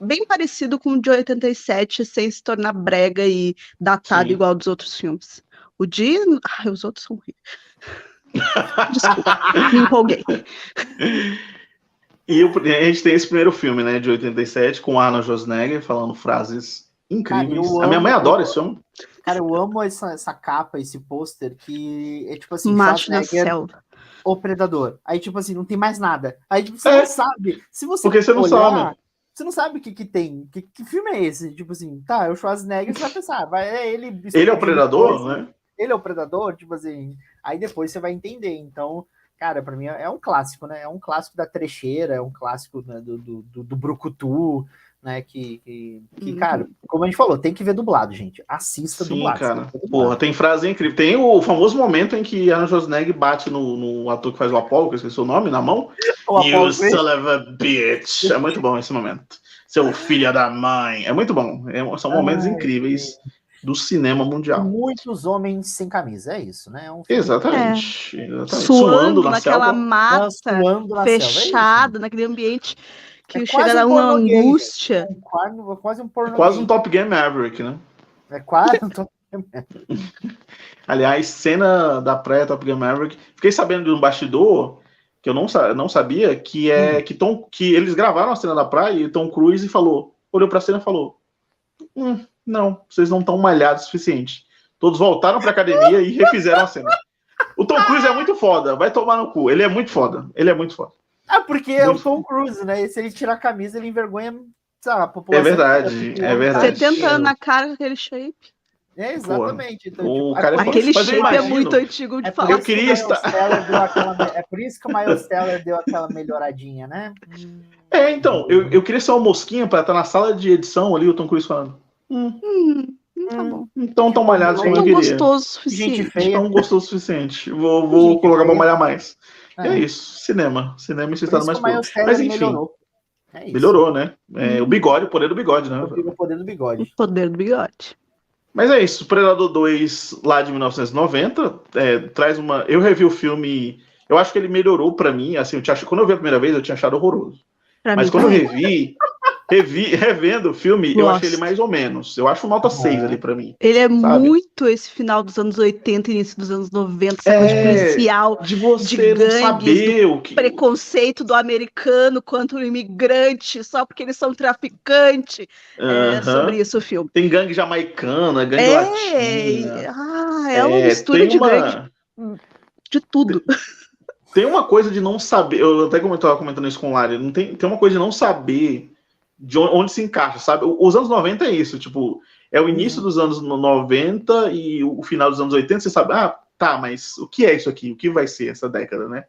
bem parecido com o de 87, sem se tornar brega e datado Sim. igual dos outros filmes. O de. Ai, os outros são horríveis. <laughs> Desculpa, me empolguei. E a gente tem esse primeiro filme, né, de 87, com Arnold Schwarzenegger falando frases incríveis. Cara, a minha mãe adora esse filme. Cara, eu amo essa, essa capa, esse pôster, que é tipo assim, Macho na selva. O Predador. Aí, tipo assim, não tem mais nada. Aí, tipo, você é. não sabe. Se você Porque você não olhar, sabe você não sabe o que, que tem. Que, que filme é esse? Tipo assim, tá, é o Schwarzenegger, você vai pensar, vai, é ele. Ele é o predador, né? Ele é o predador, tipo assim. Aí depois você vai entender. Então, cara, para mim é um clássico, né? É um clássico da trecheira, é um clássico né, do, do, do, do Brucutu, né? Que, que, que uhum. cara, como a gente falou, tem que ver dublado, gente. Assista Sim, dublado. cara. Porra, tem frase incrível. Tem o famoso momento em que Arnold Schwarzenegger bate no, no ator que faz o Apollo, que eu esqueci o nome, na mão. O you son of a bitch. É muito bom esse momento. Seu filho da mãe. É muito bom. É, são momentos Ai, incríveis. Do cinema mundial. Muitos homens sem camisa, é isso, né? É um exatamente, é. exatamente. Suando, suando na naquela selva. mata, suando na fechada, selva, é naquele ambiente que é chega a dar uma angústia. É quase, quase um porno. É quase um Top Game Maverick, né? É quase um Top Game <laughs> Aliás, cena da praia Top Gun Maverick. Fiquei sabendo de um bastidor que eu não, não sabia, que é hum. que, Tom, que eles gravaram a cena da praia e Tom Cruise falou, olhou pra cena e falou: hum, não, vocês não estão malhados o suficiente. Todos voltaram pra academia e refizeram a cena. O Tom Cruise é muito foda, vai tomar no cu. Ele é muito foda. Ele é muito foda. Ah, porque é o Tom Cruise, né? E se ele tirar a camisa, ele envergonha sabe, a população. É verdade, é verdade. 70 anos na cara com aquele shape. É, exatamente. Então, o tipo, cara é aquele shape imagino, é muito antigo de é falar. Eu queria estar. Aquela... É por isso que o Miles Teller deu aquela melhoradinha, né? É, então, eu, eu queria ser uma mosquinha para estar na sala de edição ali, o Tom Cruise falando. Hum. Hum, tá bom. Então tão malhados como eu queria. gostoso o suficiente. Gente feia. Tão gostoso o suficiente. Vou, vou colocar pra malhar mais. É. é isso, cinema. Cinema se está mais puro. Mas enfim. Melhorou. É melhorou, né? É, hum. O bigode, o poder do bigode, né? O poder do bigode. O poder do bigode. Mas é isso, Predador 2 lá de 1990 é, traz uma. Eu revi o filme, eu acho que ele melhorou para mim. Assim, eu tinha... quando eu vi a primeira vez, eu tinha achado horroroso. Pra Mas quando também. eu revi, revi, revendo o filme, Nossa. eu achei ele mais ou menos. Eu acho nota 6 ali para mim. Ele é sabe? muito esse final dos anos 80, início dos anos 90, essa é, coisa policial, de você de gangues, saber o que preconceito do americano contra o imigrante, só porque eles são traficantes. Uh -huh. É sobre isso o filme. Tem gangue jamaicana, gangue é, latina. Ah, é, é uma mistura de uma... gangue de tudo. Tem... Tem uma coisa de não saber, eu até estava comentando isso com o Lari, não tem, tem uma coisa de não saber de onde, se encaixa, sabe? Os anos 90 é isso, tipo, é o início uhum. dos anos 90 e o final dos anos 80, você sabe, ah, tá, mas o que é isso aqui? O que vai ser essa década, né?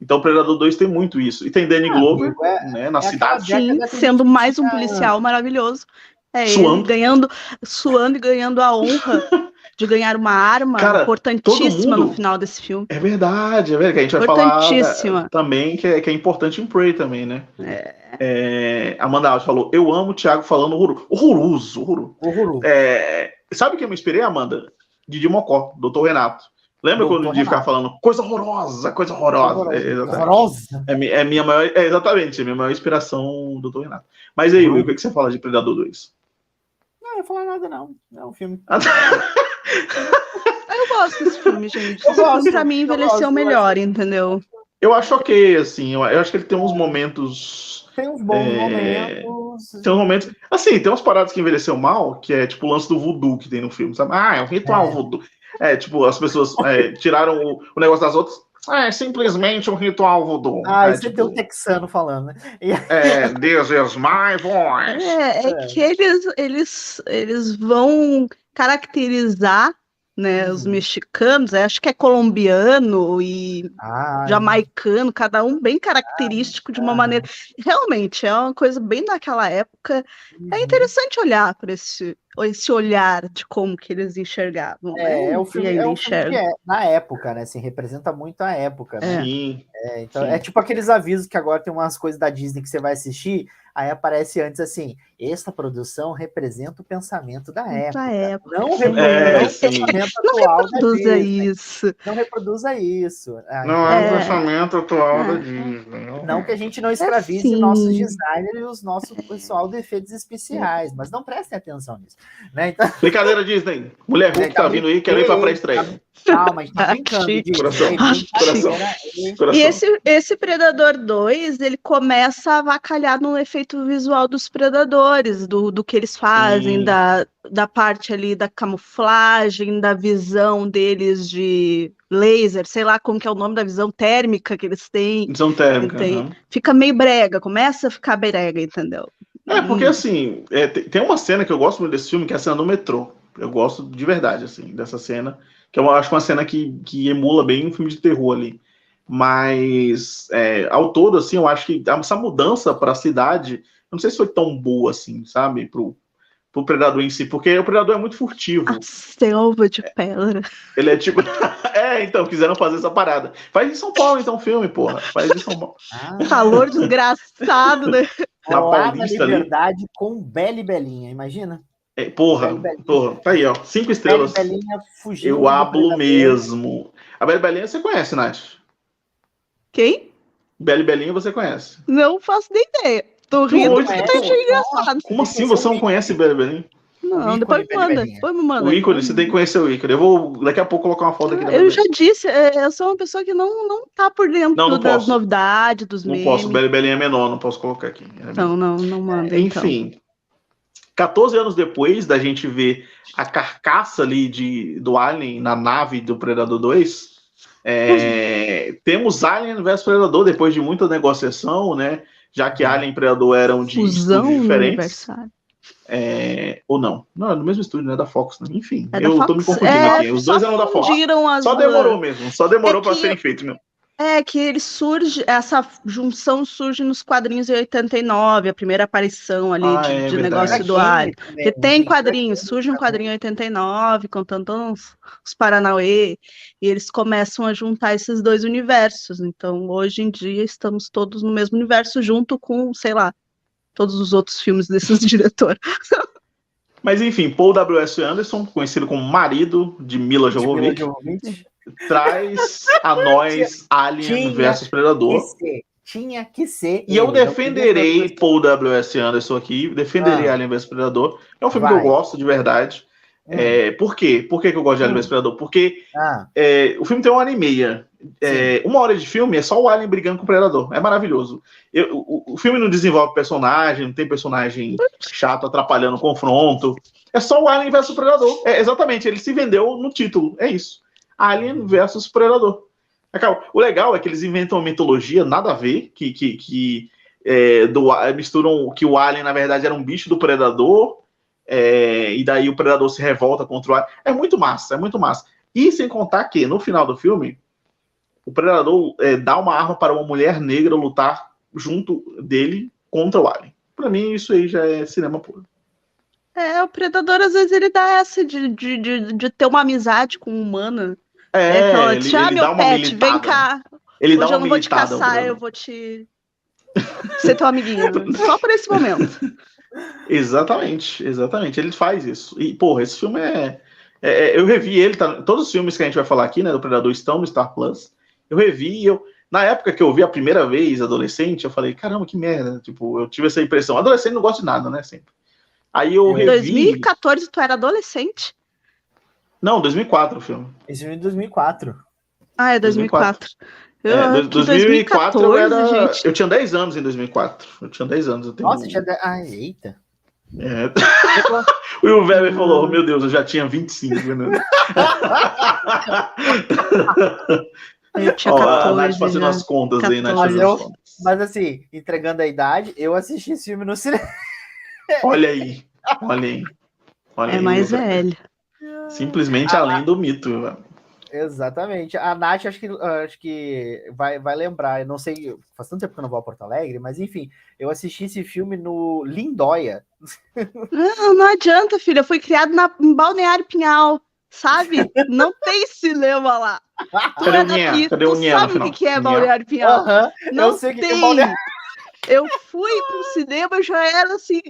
Então, Predador 2 tem muito isso. E tem Danny ah, Glover, é, né, na é cidade. Sim, sendo mais um policial maravilhoso. É, suando. ganhando, suando e ganhando a honra <laughs> de ganhar uma arma Cara, importantíssima mundo... no final desse filme. É verdade, é verdade. Que a gente vai falar é, também que é, que é importante em Prey também, né? É. É, Amanda Alves falou: Eu amo o Thiago falando horroroso. Horroroso, horroroso. É, sabe que eu me inspirei, Amanda? Didi Mocó, Doutor Renato. Lembra Doutor quando o Didi ficava falando coisa horrorosa, coisa horrorosa? É, horrorosa. É, é, minha maior, é, exatamente, é minha maior inspiração, Doutor Renato. Mas aí, uhum. o que, que você fala de Predador 2? Não, eu ia falar nada, não. É um filme. <laughs> eu gosto desse filme, gente. Esse filme, pra mim, envelheceu melhor, entendeu? Eu acho ok, assim. Eu, eu acho que ele tem uns momentos. Tem uns bons é... momentos. Tem uns momentos. Assim, tem umas paradas que envelheceu mal, que é tipo o lance do voodoo que tem no filme, sabe? Ah, é um ritual é. voodoo. É, tipo, as pessoas é, tiraram o, o, negócio das outras. é simplesmente um ritual voodoo. Ah, é, você tipo... tem um texano falando, né? É, This is my voice. É, é, é, que eles, eles, eles vão caracterizar né, os uhum. mexicanos, acho que é colombiano e ah, jamaicano, cada um bem característico de uma maneira. Realmente, é uma coisa bem daquela época. É uhum. É interessante olhar para esse, esse olhar de como que eles enxergavam. É, né? é o filme, é, o filme que é, na época, né? Assim, representa muito a época, né? Sim. É, então, Sim. é tipo aqueles avisos que agora tem umas coisas da Disney que você vai assistir, Aí aparece antes assim: esta produção representa o pensamento da época. Da época. Não reproduza é, o pensamento não atual reproduza da Disney. isso. Não reproduza isso. não é, é o pensamento atual da Disney. Não que a gente não escravize é nossos designers e os nossos pessoal de efeitos especiais, mas não prestem atenção nisso. Né? Então... Brincadeira, Disney. Mulher Hulk tá vindo aí, quer ir pra pré-estreia. Calma, a gente tá brincando. Coração, coração, coração. E esse, esse Predador 2, ele começa a avacalhar no efeito visual dos predadores, do, do que eles fazem, da, da parte ali da camuflagem, da visão deles de laser, sei lá como que é o nome da visão térmica que eles têm. Visão térmica. Uhum. Fica meio brega, começa a ficar brega, entendeu? É, porque hum. assim, é, tem uma cena que eu gosto muito desse filme, que é a cena do metrô. Eu gosto de verdade, assim, dessa cena que eu acho uma cena que, que emula bem um filme de terror ali. Mas, é, ao todo, assim, eu acho que essa mudança para a cidade, não sei se foi tão boa assim, sabe, pro, pro Predador em si, porque o Predador é muito furtivo. A selva de pedra. Ele é tipo. <laughs> é, então, quiseram fazer essa parada. Faz em São Paulo, então, filme, porra. Faz em São Paulo. Ah. Calor desgraçado, né? Na Liberdade ali. com Bela e Belinha, imagina? É, porra, porra, tá aí, ó. Cinco estrelas. Belinha fugiu. Eu hablo mesmo. A Bela Belinha você conhece, Nath? Quem? Bela Belinha você conhece. Não faço nem ideia. Tô rindo porque achei engraçado. Como assim você não conhece Bela Belinha? Não, ícone depois me manda. Depois me manda. O ícone, você tem que conhecer o ícone. Eu vou daqui a pouco colocar uma foto aqui da Eu já disse, é, eu sou uma pessoa que não, não tá por dentro Não, não das posso. novidades, dos Não memes. posso, o Belibelinha é menor, não posso colocar aqui. É Então, não, não manda. então. Enfim, 14 anos depois da gente ver a carcaça ali de, do Alien na nave do Predador 2, é, <laughs> temos Alien vs Predador depois de muita negociação, né? Já que Alien e Predador eram de Fusão diferentes. aniversário. É, ou não. Não, é no mesmo estúdio, né? Da Fox, né? Enfim, É eu tô me Fox. confundindo É, aqui. Os dois eram da Fox. Só duas. demorou mesmo, só demorou É pra que- serem feitos mesmo. É que ele surge, essa junção surge nos quadrinhos de 89, a primeira aparição ali Ah, de, é de negócio do Alien. também, Porque tem quadrinhos, aquele surge um quadrinho em 89, contando uns, uns Paranauê, e eles começam a juntar esses dois universos. Então, hoje em dia, estamos todos no mesmo universo, junto com, sei lá, todos os outros filmes desses <laughs> diretores. Mas enfim, Paul W.S. Anderson, conhecido como marido de Mila Jovovich, traz a <laughs> nós Alien Tinha versus Que Predador. ser, Tinha que ser. E eu ele, defenderei podia Paul W.S. Anderson aqui, defenderei Ah. Alien vs Predador. É um filme Vai. que eu gosto de verdade. Hum. É, por quê? Por que, que eu gosto de Alien Hum. vs Predador? Porque Ah, é, o filme tem uma hora e meia. É, uma hora de filme é só o Alien brigando com o Predador. É maravilhoso. Eu- o, o filme não desenvolve personagem, não tem personagem chato atrapalhando o confronto. É só o Alien versus Predador. É, exatamente, ele se vendeu no título. É isso. Alien versus Predador. Acabou. O legal é que eles inventam uma mitologia, nada a ver, que, que, que é, do, misturam que o Alien, na verdade, era um bicho do Predador. é, e daí o Predador se revolta contra o Alien. É muito massa, é muito massa. E sem contar que, no final do filme, o Predador é, dá uma arma para uma mulher negra lutar junto dele contra o Alien. Pra mim, isso aí já é cinema puro. É, o Predador, às vezes, ele dá essa de, de, de, de ter uma amizade com o humano. É, fala, ele, "Tchau, ele meu dá uma pet, militada. vem cá. Ele Hoje dá eu uma não vou te caçar, eu vou te <laughs> ser teu amiguinho. Só por esse momento. <laughs> Exatamente, exatamente. Ele faz isso. E, porra, esse filme é. é- é- eu revi ele, tá, todos os filmes que a gente vai falar aqui, né, do Predador estão no Star Plus. Eu revi e eu. Na época que eu vi a primeira vez, adolescente, eu falei, caramba, que merda. Tipo, eu tive essa impressão. Adolescente não gosta de nada, né? Sempre. Aí eu Em Em revi. 2014, tu era adolescente? Não, 2004 o filme. esse filme é de 2004. Ah, é 2004. Eu, É, que do- 2004 eu 2014, era. gente. Eu tinha 10 anos em 2004. Eu tinha 10 anos. Eu tenho... Nossa, tinha. de- Ai, eita. É. <laughs> O Will Weber falou: Meu Deus, eu já tinha 25, né? <laughs> <laughs> Eu tinha Ó, a Nath 14 fazendo já. as contas aí, Nath 14. fazendo Eu-. Mas assim, entregando a idade, eu assisti esse filme no cinema. Olha aí, olha aí. Olha É aí, mais Weber. velho. Simplesmente Ah, além do mito. velho. Exatamente. A Nath, acho que, acho que vai, vai lembrar. Eu não sei, faz tanto tempo que eu não vou a Porto Alegre, mas enfim, eu assisti esse filme no Lindóia. Não, não adianta, filha. Eu fui criado na, em Balneário Pinhal, sabe? <laughs> Não tem cinema lá. Tu Cadê é daqui, Cadê tu sabe o que que é. Balneário Pinhal. Não eu sei que é tem. Balneário. Eu fui pro cinema, eu já era assim,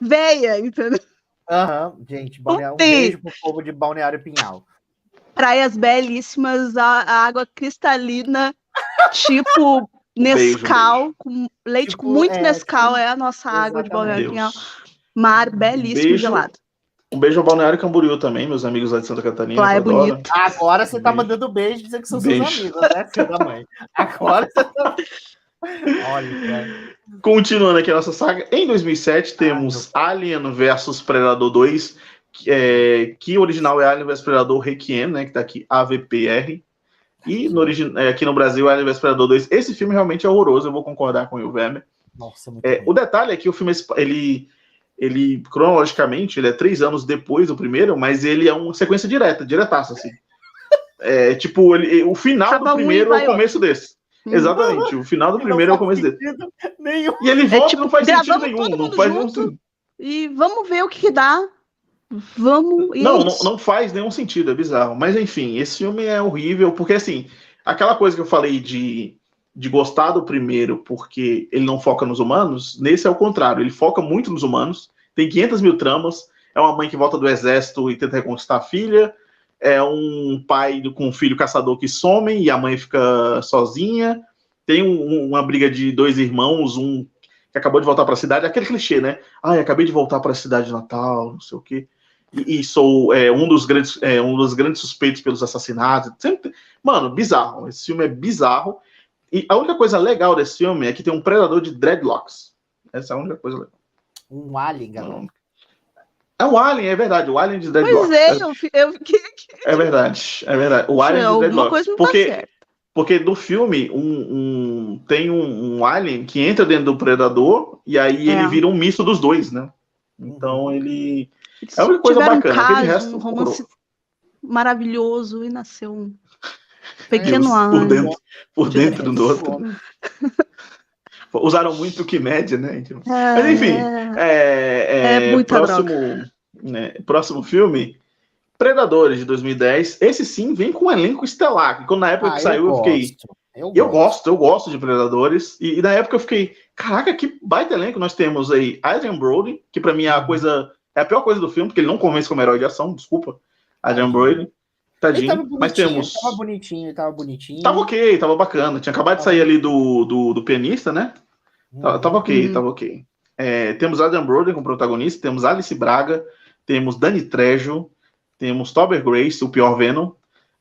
véia, entendeu? Aham, gente, Balneário, um tem. beijo pro povo de Balneário Pinhal. Praias belíssimas, a, a água cristalina, <laughs> tipo Beijo, Nescau, com leite Tipo, com muito é, Nescau, é a nossa água de. Balneário Pinhal. Mar belíssimo, Beijo. gelado. Um beijo ao Balneário Camboriú também, meus amigos lá de Santa Catarina. Lá é adoro. bonito. Agora você tá Beijo. mandando beijo dizendo que são Beijo. seus amigos, né, filho da mãe? Agora você tá. Olha, cara. Continuando aqui a nossa saga, em 2007 temos Alien vs Predador 2, que, é, que o original é Alien vs Predador Requiem, né, que tá aqui AVPR. E no é, aqui no Brasil, Alien vs Predador 2. Esse filme realmente é horroroso, eu vou concordar com o Weber. Nossa, muito É, bem. o detalhe é que o filme, ele, ele, cronologicamente, ele é três anos depois do primeiro, mas ele é uma sequência direta, diretaça, assim. É, tipo, ele- o final Acaba do primeiro é o começo desse. Exatamente, o final do Não primeiro é o começo desse. Nenhum. E ele volta tipo, não faz sentido nenhum. Não faz nenhum sentido. E vamos ver o que, que dá. Vamos. Não, é não, isso. não faz nenhum sentido, é bizarro. Mas enfim, esse filme é horrível, porque assim, aquela coisa que eu falei de, de gostar do primeiro porque ele não foca nos humanos, nesse é o contrário, ele foca muito nos humanos, tem 500 mil tramas, é uma mãe que volta do exército e tenta reconquistar a filha, é um pai com um filho caçador que some e a mãe fica sozinha, tem um- uma briga de dois irmãos, um que acabou de voltar para a cidade, aquele clichê, né? Ai, acabei de voltar para a cidade de Natal, não sei o quê. E, e sou é, um, dos grandes, é, um dos grandes suspeitos pelos assassinatos. Sempre... Mano, bizarro. Esse filme é bizarro. E a única coisa legal desse filme é que tem um predador de dreadlocks. Essa é a única coisa legal. Um alien, galera. É um alien, é verdade. O alien de dreadlocks. Pois é, eu, eu <laughs> fiquei É verdade, é verdade. O alien de Alguma dreadlocks. coisa não porque, tá certa. porque no filme um, um- tem um, um alien que entra dentro do predador e aí É. ele vira um misto dos dois, né? Então ele. Eles É uma coisa bacana, Um caso, resto um romance maravilhoso e nasceu um pequeno Deus, por dentro, por dentro do outro. <laughs> Usaram muito que média, né? É, Mas, enfim, É, é, É muita próximo, né, próximo filme, Predadores de 2010. Esse sim vem com um elenco estelar. que Quando na época Ah, que saiu, eu, fiquei. gosto. Eu, Eu gosto, eu gosto de Predadores. E, e na época eu fiquei, caraca, que baita elenco. Nós temos aí Adrian Brody, que pra mim é a coisa. É a pior coisa do filme, porque ele não convence como herói de ação, desculpa. Adrian Brody. Tadinho. tava bonitinho, Mas temos. ele tava bonitinho, ele tava bonitinho. Tava ok, tava bacana. Tinha acabado de sair ali do, do, do pianista, né? Tava, tava ok, Uhum. tava ok. É, temos Adam Brody como protagonista, temos Alice Braga, temos Danny Trejo, temos Tober Grace, o pior Venom.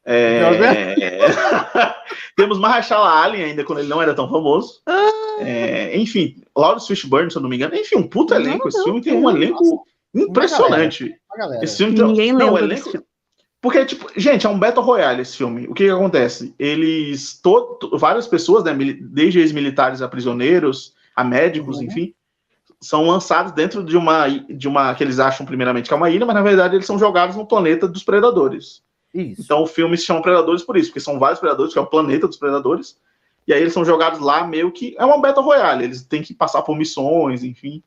É, <laughs> temos Mahershala Ali ainda, quando ele não era tão famoso. É, enfim, Lawrence Fishburne, se eu não me engano. Enfim, um puta Não, elenco. Esse não, filme tem não, um elenco impressionante. A galera. Esse filme tem, Ninguém não, lembra elenco, desse filme. Porque, tipo, gente, é um Battle Royale esse filme. O que, que acontece? Eles, várias pessoas, né, desde ex-militares a prisioneiros, a médicos, Uhum. enfim, são lançados dentro de uma, de uma que eles acham primeiramente que é uma ilha, mas na verdade eles são jogados no planeta dos predadores. Isso. Então o filme se chama Predadores por isso, porque são vários predadores, que é o planeta dos predadores, e aí eles são jogados lá meio que. É uma Battle Royale, eles têm que passar por missões, enfim.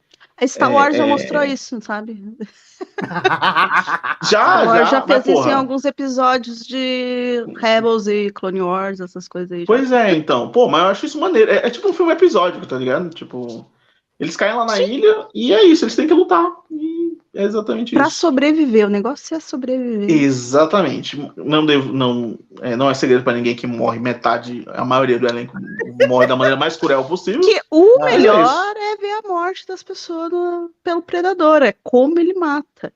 Star É, Wars já é, mostrou é. isso, sabe? <laughs> Já, já, já fez isso em alguns episódios de Rebels e Clone Wars, essas coisas aí. já. Pois é, então. Pô, mas eu acho isso maneiro. É, é tipo um filme episódico, tá ligado? Tipo, eles caem lá na ilha e é isso, eles têm que lutar. E é exatamente Pra isso. sobreviver, o negócio é sobreviver. Exatamente. Não, devo, não, é, não é segredo pra ninguém que morre metade, a maioria do elenco morre da maneira mais cruel possível. Que o é melhor é, ver a morte das pessoas no- pelo predador, é como ele mata.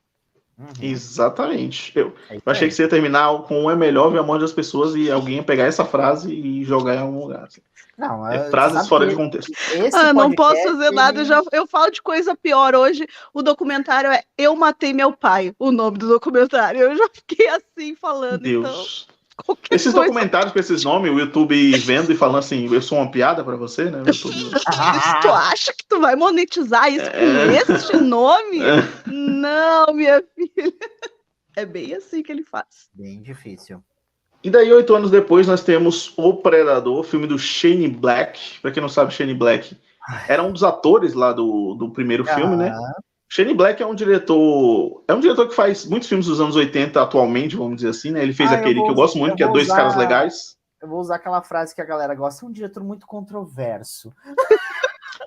Uhum. Exatamente. Eu, É eu achei que você ia terminar com é melhor ver a morte das pessoas e alguém ia pegar essa frase e jogar em algum lugar. assim. Não, É é, frases fora que de contexto. esse Ah, não posso fazer nada, eu, já, eu falo de coisa pior hoje. O documentário é Eu Matei Meu Pai, o nome do documentário. Eu já fiquei assim falando, então Deus. qualquer Esses coisa. documentários com esses nomes, o YouTube vendo e falando assim, eu sou uma piada pra você, né? YouTube- Tu acha que tu vai monetizar isso com É. este nome? É. Não, minha filha. É bem assim que ele faz. Bem difícil. E daí, oito anos depois, nós temos O Predador, filme do Shane Black. Pra quem não sabe, Shane Black era um dos atores lá do, do primeiro filme, né? Ah, Shane Black é um diretor. É um diretor que faz muitos filmes dos anos 80 atualmente, vamos dizer assim, né? Ele fez Ah, eu aquele vou- que eu gosto muito, eu que é Dois usar- Caras Legais. Eu vou usar aquela frase que a galera gosta. É um diretor muito controverso. <laughs>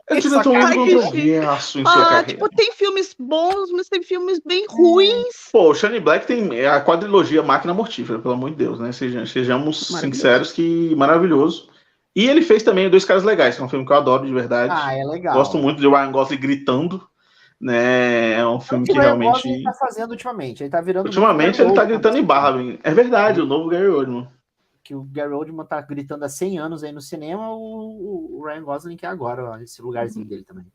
É que- controverso em sua Ah, carreira. tipo, tem filmes bons, mas tem filmes bem ruins. Pô, o Shane Black tem é a quadrilogia Máquina Mortífera, pelo amor de Deus, né? Seja- Sejamos Maravilhoso. sinceros que maravilhoso. E ele fez também Dois Caras Legais, que é um filme que eu adoro de verdade. Ah, é legal. Gosto muito de Ryan Gosling gritando, né? É um É filme que que o Ryan realmente. Gosling tá fazendo ultimamente. Ele tá virando. Ultimamente ele tá gritando em barra. É verdade, o novo Gary Oldman. Que o Gary Oldman tá gritando há 100 anos aí no cinema. O, o Ryan Gosling que é agora, ó, esse lugarzinho dele também.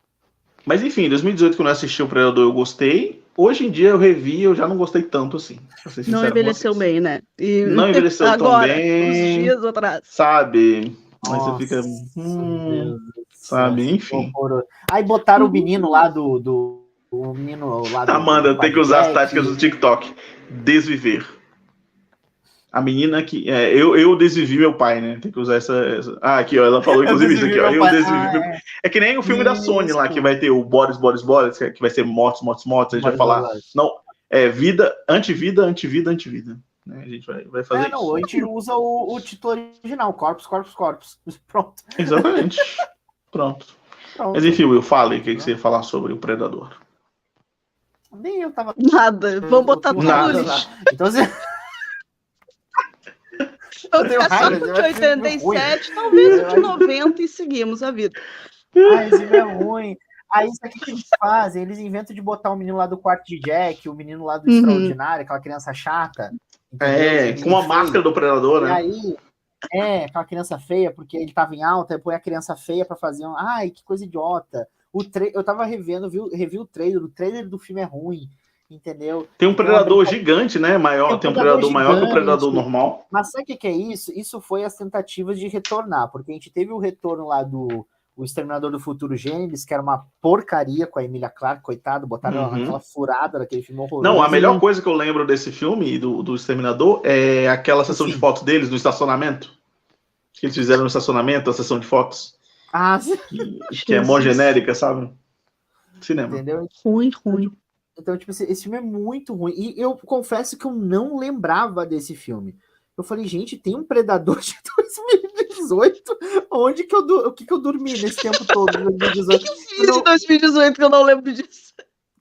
Mas enfim, em 2018, quando eu assisti o Predador, eu gostei. Hoje em dia eu revi eu já não gostei tanto assim. Não envelheceu bem, né? E Não envelheceu <laughs> tão agora, bem. uns dias atrás. Sabe? Mas Nossa, você fica. Hum, sabe, enfim. Aí botaram o menino lá do. do o menino lá do. Amanda, do tem que usar as táticas do TikTok. Desviver. A menina que. É, eu, eu desvivi meu pai, né? Tem que usar essa. essa- Ah, aqui, ó. Ela falou, inclusive, isso aqui, ó. Eu desvivi Ah, meu é. É que nem o filme da Sony lá, Isso. que vai ter o Boris, Boris, Boris, que vai ser mortos, mortos, mortos. A gente vai falar, mas- não, é vida, antivida, antivida, antivida. Né? A gente vai, vai fazer É, não, isso. a gente usa o, o título original, Corpus, Corpus, Corpus. <laughs> Pronto. Exatamente. Pronto. pronto. Mas enfim, Will, fale o que, que você ia falar sobre o Predador. Nem eu tava. Nada. Vamos botar tudo Nada. Então, assim, Vamos tenho só raiva, com eu de acho filme 87, talvez o de 90 e seguimos a vida. Ah, esse é ruim. Aí, isso aqui que eles fazem? Eles inventam de botar o menino lá do quarto de Jack, o menino lá do Uhum. Extraordinário, aquela criança chata. É, com a Feio. máscara do predador, E né? aí, é, aquela criança feia, porque ele tava em alta, aí põe a criança feia pra fazer um. Ai, que coisa idiota. O tra... Eu tava revendo, viu, revi o trailer, o trailer do filme é ruim, entendeu? Tem um predador brinca- gigante, né? Maior, Tem um tem um predador predador maior que o predador normal. Mas sabe o que, que é isso? Isso foi as tentativas de retornar, porque a gente teve o retorno lá do o Exterminador do Futuro Gênesis, que era uma porcaria com a Emília Clarke, coitado, botaram ela Uhum. naquela furada daquele filme horroroso. Não, a melhor coisa que eu lembro desse filme, do, do Exterminador, é aquela sessão de Sim. fotos deles no estacionamento. Que eles fizeram no estacionamento, a sessão de fotos. Ah, sim, Que é mó genérica, sabe? Cinema. entendeu? Ruim, ruim. Então, tipo, esse, esse filme é muito ruim. E eu confesso que eu não lembrava desse filme. Eu falei, gente, tem um Predador de <laughs> 2018. Onde que eu, o que, que eu dormi nesse tempo todo <laughs> de 2018? Fiz em 2018 que eu não lembro disso.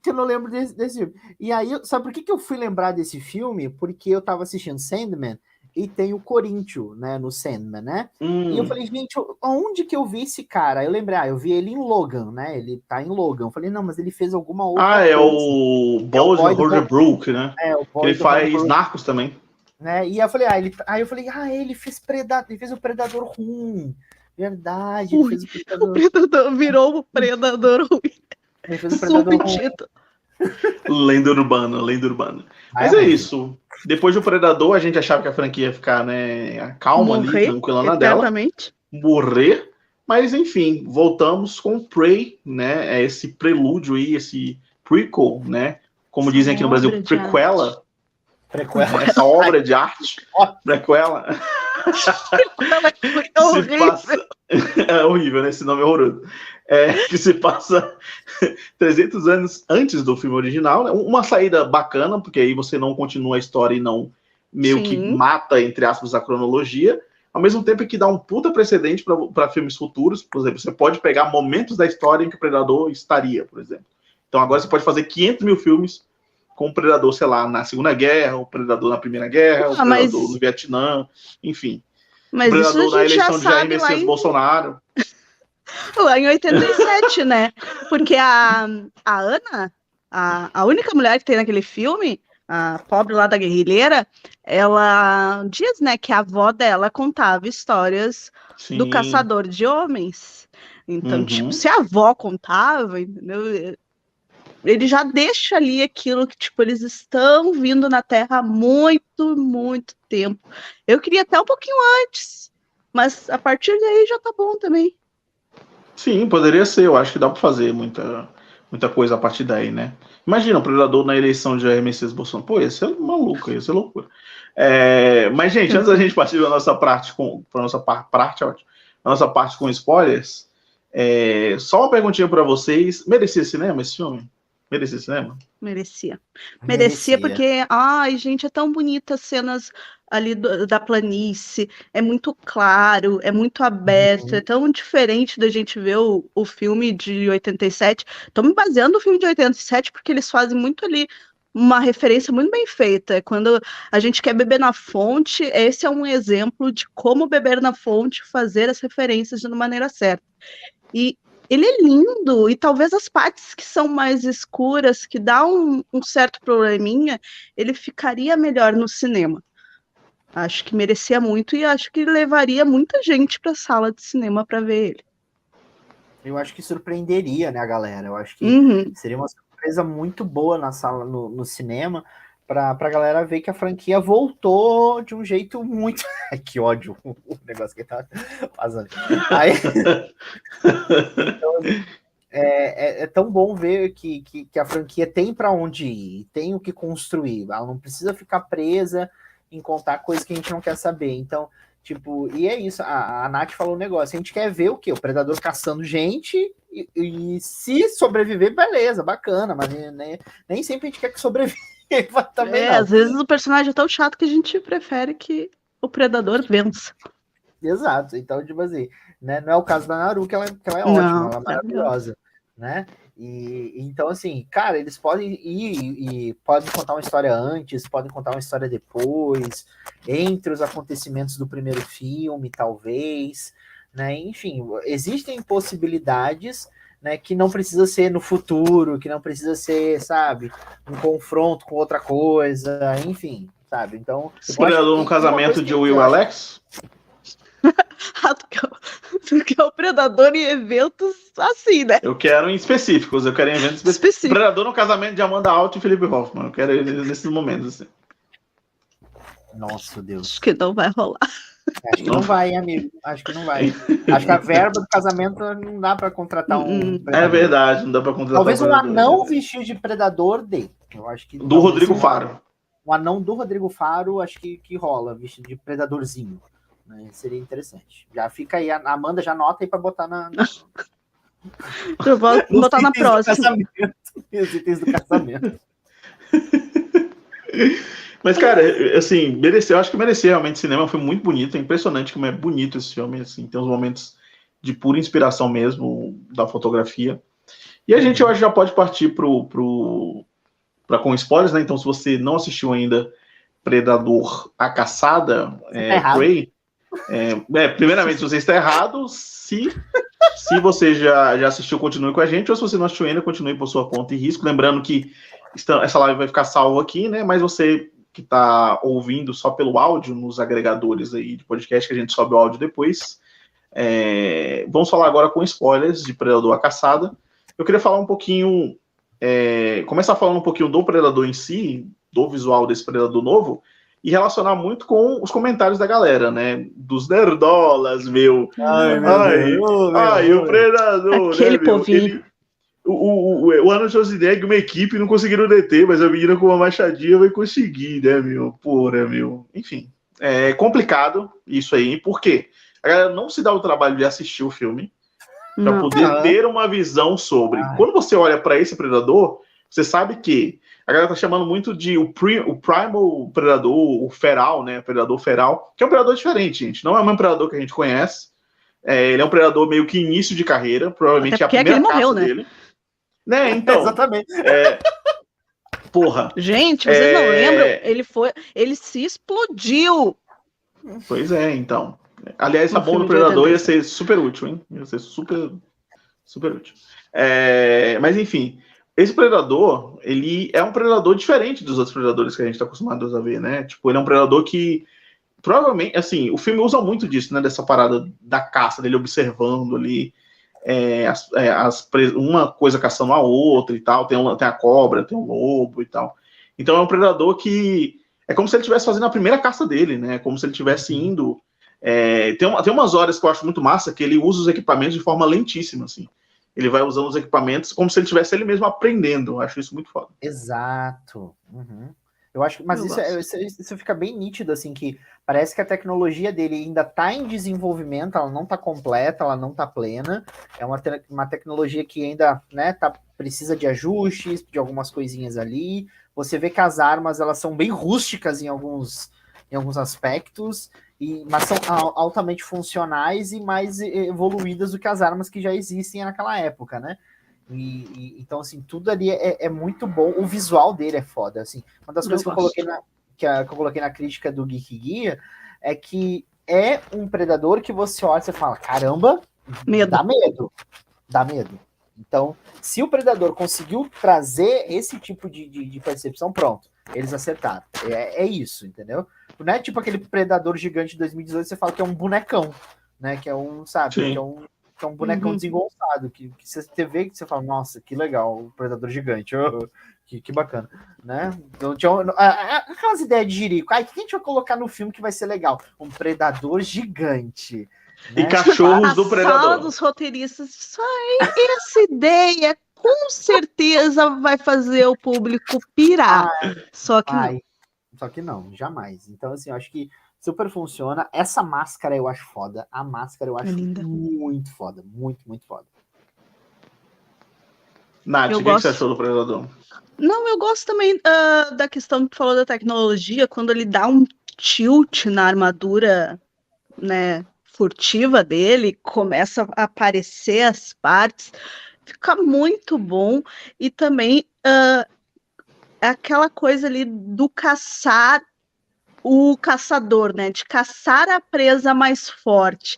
que eu não lembro desse, desse filme. E aí, eu- sabe por que, que eu fui lembrar desse filme? Porque eu tava assistindo Sandman e tem o Corinthians, né, no Sandman, né? E eu Hum, falei, gente, onde que eu vi esse cara? Eu lembrei, ah, eu vi ele em Logan, né? Ele tá em Logan. Eu falei, não, mas ele fez alguma outra ah, é coisa. o É o Bowser boy do Holderbrook, né? É, o boy Ele do faz Hollywood, Narcos também. né? E aí eu falei, ah, ele, aí eu falei, ah, ele fez Predador, ele fez o Predador ruim. Verdade, ele Ui. fez o <laughs> O Predador, predador virou o predador ruim. ele fez o Predador ruim. Lenda urbana, lenda urbana. Mas é ruim. isso. Depois do Predador, a gente achava que a franquia ia ficar, né, calma ali, Morrer tranquila na dela. morrer. Mas enfim, voltamos com Prey, né? É esse prelúdio aí, esse prequel, né? Como Essa dizem aqui no Brasil, obra de prequela, Prequela. essa obra de arte, <laughs> <laughs> prequela, É horrível. passa. <laughs> É horrível, né? Esse nome é horroroso. É, <laughs> que se passa <laughs> 300 anos antes do filme original, né? Uma saída bacana, porque aí você não continua a história e não meio que Sim. mata, entre aspas, a cronologia. Ao mesmo tempo que dá um puta precedente para filmes futuros. Por exemplo, você pode pegar momentos da história em que o Predador estaria, por exemplo. Então agora você pode fazer 500 mil filmes com o Predador, sei lá, na Segunda Guerra, o Predador na Primeira Guerra, o Ah, mas- Predador no Vietnã, enfim. Mas o Predador na eleição de Jair Messias em, Bolsonaro. Lá em 87, né? Porque a, a Ana, a, a única mulher que tem naquele filme, a pobre lá da guerrilheira, ela diz, né, que a avó dela contava histórias Sim. do caçador de homens. Então, Uhum. tipo, se a avó contava, entendeu? Ele já deixa ali aquilo que, tipo, eles estão vindo na Terra há muito, muito tempo. Eu queria até um pouquinho antes, mas a partir daí já tá bom também. Sim, poderia ser. Eu acho que dá para fazer muita, muita coisa a partir daí, né? Imagina o Predador na eleição de Jair Messias Bolsonaro. Pô, ia ser maluco, ia ser loucura. É, mas, gente, antes da gente partir da nossa parte com. Pra nossa par- parte, ótimo. A nossa parte com spoilers. é, só uma perguntinha para vocês. Merecia cinema esse filme? Merecia cinema? Merecia. Merecia, porque, ai, gente, é tão bonita as cenas ali do- da planície, é muito claro, é muito aberto, Uhum. é tão diferente da gente ver o, o filme de 87. Tô me baseando no filme de 87 porque eles fazem muito ali uma referência muito bem feita. Quando a gente quer beber na fonte, esse é um exemplo de como beber na fonte, fazer as referências de uma maneira certa. E ele é lindo, e talvez as partes que são mais escuras, que dá um, um certo probleminha, ele ficaria melhor no cinema. Acho que merecia muito e acho que levaria muita gente para a sala de cinema para ver ele. Eu acho que surpreenderia, né, a galera? Eu acho que Uhum. seria uma surpresa muito boa na sala, no, no cinema, pra, pra galera ver que a franquia voltou de um jeito muito. <laughs> Ai, que ódio <laughs> o negócio que tá vazando. Aí... <laughs> Então, assim, é, é, é tão bom ver que, que, que a franquia tem para onde ir, tem o que construir. Ela não precisa ficar presa em contar coisas que a gente não quer saber. Então, tipo, e é isso. A, a Nath falou um negócio. A gente quer ver o quê? O predador caçando gente e, e se sobreviver, beleza, bacana, mas nem, nem sempre a gente quer que sobreviva <laughs> também. É, não. às vezes o personagem é tão chato que a gente prefere que o predador vença. Exato. Então, tipo assim, né? Não é o caso da Naru, que ela, que ela é Não, ótima, ela é maravilhosa. maravilhosa, né? E então, assim, cara, eles podem ir e, e podem contar uma história antes, podem contar uma história depois, entre os acontecimentos do primeiro filme, talvez, né? Enfim, existem possibilidades né, que não precisa ser no futuro, que não precisa ser, sabe, um confronto com outra coisa, enfim, sabe? Então. Predador no casamento de Will Alex? <laughs> <laughs> <laughs> tu quer, o predador em eventos assim, né? Eu quero em específicos, eu quero em eventos específicos. Predador no casamento de Amanda Alto e Felipe Hoffman. Eu quero ele nesses momentos, assim. Nossa, Deus. Acho que não vai rolar. Acho que não vai, amigo. Acho que não vai. Acho que a verba do casamento não dá para contratar um. Hum, predador. É verdade, não dá para contratar. Talvez um, anão vestido de predador dê. Eu acho que do Rodrigo Faro. Um anão do Rodrigo Faro, acho que, que rola, vestido de predadorzinho. Né? Seria interessante. Já fica aí, a Amanda já anota aí para botar na. na... <laughs> Eu vou botar na próxima. Os itens do casamento. <laughs> Mas, cara, assim, mereceu, acho que mereceu realmente cinema, foi muito bonito, é impressionante como é bonito esse filme, assim, tem uns momentos de pura inspiração mesmo da fotografia. E a gente, eu acho, já pode partir pro, pro, pra, com spoilers, né? Então, se você não assistiu ainda Predador A Caçada, é, tá Prey, é, é, primeiramente, se você está errado, se, se você já, já assistiu, continue com a gente, ou se você não assistiu ainda, continue por sua conta e risco. Lembrando que essa live vai ficar salva aqui, né? Mas você que está ouvindo só pelo áudio nos agregadores aí de podcast, que a gente sobe o áudio depois. É, vamos falar agora com spoilers de Predador a Caçada. Eu queria falar um pouquinho, é, começar falando um pouquinho do Predador em si, do visual desse Predador novo, e relacionar muito com os comentários da galera, né? Dos nerdolas, meu. Ai, meu ai, Deus, ai, o Predador. Aquele né, povinho. O, o, o, o Arnold Schwarzenegger, uma equipe, não conseguiram deter, mas a menina com uma machadinha vai conseguir, né, meu? Porra, meu. Enfim, é complicado isso aí, por quê? A galera não se dá o trabalho de assistir o filme para poder ter uma visão sobre. Ai. Quando você olha para esse predador, você sabe que a galera tá chamando muito de o, pri, o primal predador, o feral, né? Predador feral, que é um predador diferente, gente. Não é o mesmo predador que a gente conhece. É, ele é um predador meio que início de carreira, provavelmente é a primeira é que ele morreu, né? dele. Né, <laughs> então. Exatamente. É... Porra. Gente, vocês é... não lembram? Ele foi. Ele se explodiu. Pois é, então. Aliás, a bomba do Predador ia ser super útil, hein? Ia ser super, super útil. É... Mas enfim, esse predador, ele é um predador diferente dos outros predadores que a gente está acostumado a ver, né? Tipo, ele é um predador que provavelmente, assim, o filme usa muito disso, né? Dessa parada da caça, dele observando ali é, as, é, as, uma coisa caçando a outra e tal. Tem, uma, tem a cobra, tem o lobo e tal. Então é um predador que é como se ele estivesse fazendo a primeira caça dele, né? Como se ele estivesse indo. É, tem, uma, tem umas horas que eu acho muito massa que ele usa os equipamentos de forma lentíssima, assim. Ele vai usando os equipamentos como se ele estivesse ele mesmo aprendendo. Eu acho isso muito foda. Exato. Uhum. Eu acho, mas isso, é, isso, isso, fica bem nítido, assim, que parece que a tecnologia dele ainda está em desenvolvimento, ela não está completa, ela não está plena. É uma, te uma tecnologia que ainda, né, tá, precisa de ajustes, de algumas coisinhas ali. Você vê que as armas, elas são bem rústicas em alguns, em alguns aspectos, e, mas são altamente funcionais e mais evoluídas do que as armas que já existem naquela época, né? E, e, então, assim, tudo ali é, é, muito bom. O visual dele é foda. Assim. Uma das coisas que eu, coloquei na, que, a, que, eu coloquei na crítica do Geek Guia é que é um predador que você olha e fala: caramba, medo. dá medo. Dá medo. Então, se o predador conseguiu trazer esse tipo de, de, de percepção, pronto, eles acertaram. É, é, isso, entendeu? Não é tipo aquele predador gigante de 2018, você fala que é um bonecão, né? Que é um, sabe, Sim. que é um que é um bonecão uhum. desengonçado, que, que você vê que você fala, nossa, que legal, o predador gigante, oh, que, que bacana, né? Então, tinha, aquelas ideias de jirico, ai, o que a gente vai colocar no filme que vai ser legal? Um predador gigante. Né? E cachorros do predador. Sala dos roteiristas, só essa ideia com certeza vai fazer o público pirar. Ai, só que ai, não. Só que não, jamais. Então, assim, eu acho que super funciona. Essa máscara eu acho foda. A máscara eu acho é muito foda. Muito, muito foda. Nath, o que, gosto... que, você achou do Predador? Não, eu gosto também uh, da questão que tu falou da tecnologia, quando ele dá um tilt na armadura, né, furtiva dele, começa a aparecer as partes, fica muito bom. E também uh, aquela coisa ali do caçar o caçador, né? De caçar a presa mais forte.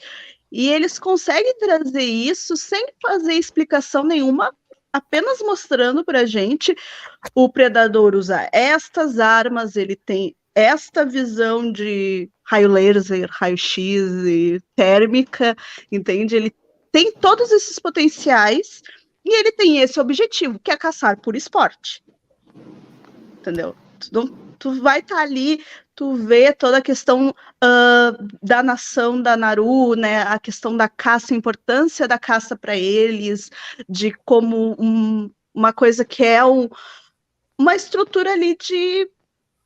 E eles conseguem trazer isso sem fazer explicação nenhuma, apenas mostrando para gente o predador usa estas armas, ele tem esta visão de raio laser, raio X e térmica, entende? Ele tem todos esses potenciais e ele tem esse objetivo, que é caçar por esporte. Entendeu? Tu, não, tu vai estar tá ali, tu vê toda a questão uh, da nação da Naru, né? A questão da caça, a importância da caça para eles, de como um, uma coisa que é um, uma estrutura ali de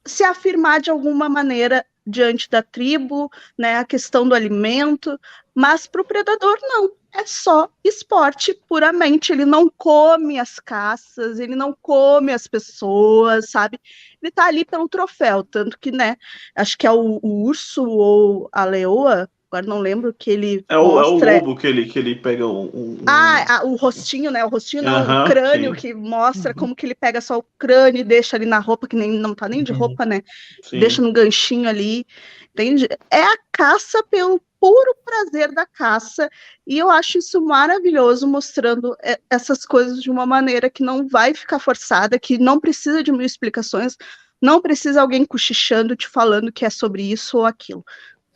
se afirmar de alguma maneira diante da tribo, né, a questão do alimento, mas para o predador não, é só esporte puramente. Ele não come as caças, ele não come as pessoas, sabe? Ele está ali pelo troféu, tanto que, né, acho que é o, o urso ou a leoa agora não lembro que ele é o, mostra... é o lobo que ele, que ele pega um, um... Ah, o rostinho, né? O rostinho não, uh -huh, o crânio sim. que mostra como que ele pega só o crânio e deixa ali na roupa, que nem não tá nem de uhum. roupa, né? Sim. Deixa no ganchinho ali, entende? É a caça pelo puro prazer da caça, e eu acho isso maravilhoso, mostrando essas coisas de uma maneira que não vai ficar forçada, que não precisa de mil explicações, não precisa alguém cochichando, te falando que é sobre isso ou aquilo.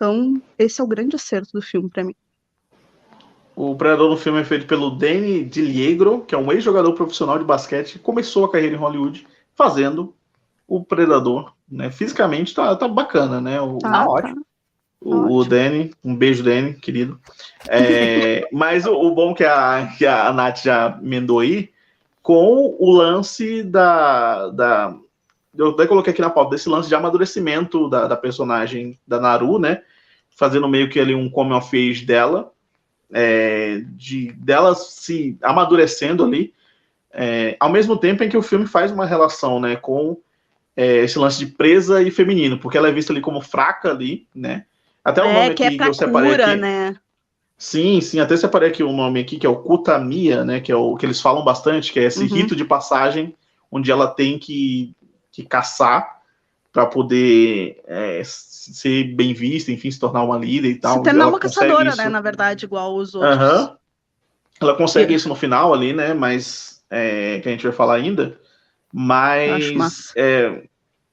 Então, esse é o grande acerto do filme para mim. O Predador no filme é feito pelo Danny DiLiegro, que é um ex-jogador profissional de basquete que começou a carreira em Hollywood fazendo o Predador. Né? Fisicamente tá, tá bacana, né? O, tá, tá ótimo. O, o Danny, um beijo, Danny, querido. É, <laughs> mas o, o, bom que a, que a Nath já emendou aí, com o lance da, da, eu até coloquei aqui na pauta desse lance de amadurecimento da, da personagem da Naru, né? Fazendo meio que ali um coming of age dela, é, de dela se amadurecendo ali, é, ao mesmo tempo em que o filme faz uma relação, né, com é, esse lance de presa e feminino, porque ela é vista ali como fraca ali, né? Até o é, nome que, é aqui, que eu separei cura, aqui. Né? Sim, sim, até separei aqui o um nome aqui, que é o Kutamia, né? Que é o que eles falam bastante, que é esse uhum. rito de passagem onde ela tem que que caçar para poder é, ser bem vista, enfim, se tornar uma líder e tal. Se tornar uma caçadora, isso. né, na verdade, igual os outros. Uhum. Ela consegue isso no final ali, né, mas é, que a gente vai falar ainda, mas é,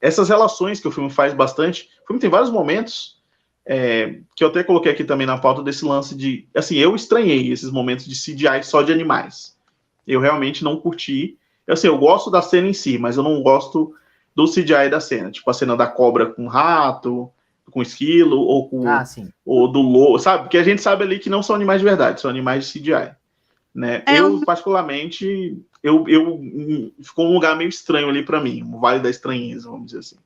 essas relações que o filme faz bastante, o filme tem vários momentos é, que eu até coloquei aqui também na pauta desse lance de, assim, eu estranhei esses momentos de CGI só de animais. Eu realmente não curti. Assim, eu gosto da cena em si, mas eu não gosto do CGI da cena, tipo a cena da cobra com rato, com esquilo, ou com ah, ou do lobo, sabe? Porque a gente sabe ali que não são animais de verdade, são animais de CGI. Né? É eu, um... particularmente, eu, eu ficou um lugar meio estranho ali para mim, um vale da estranheza, vamos dizer assim.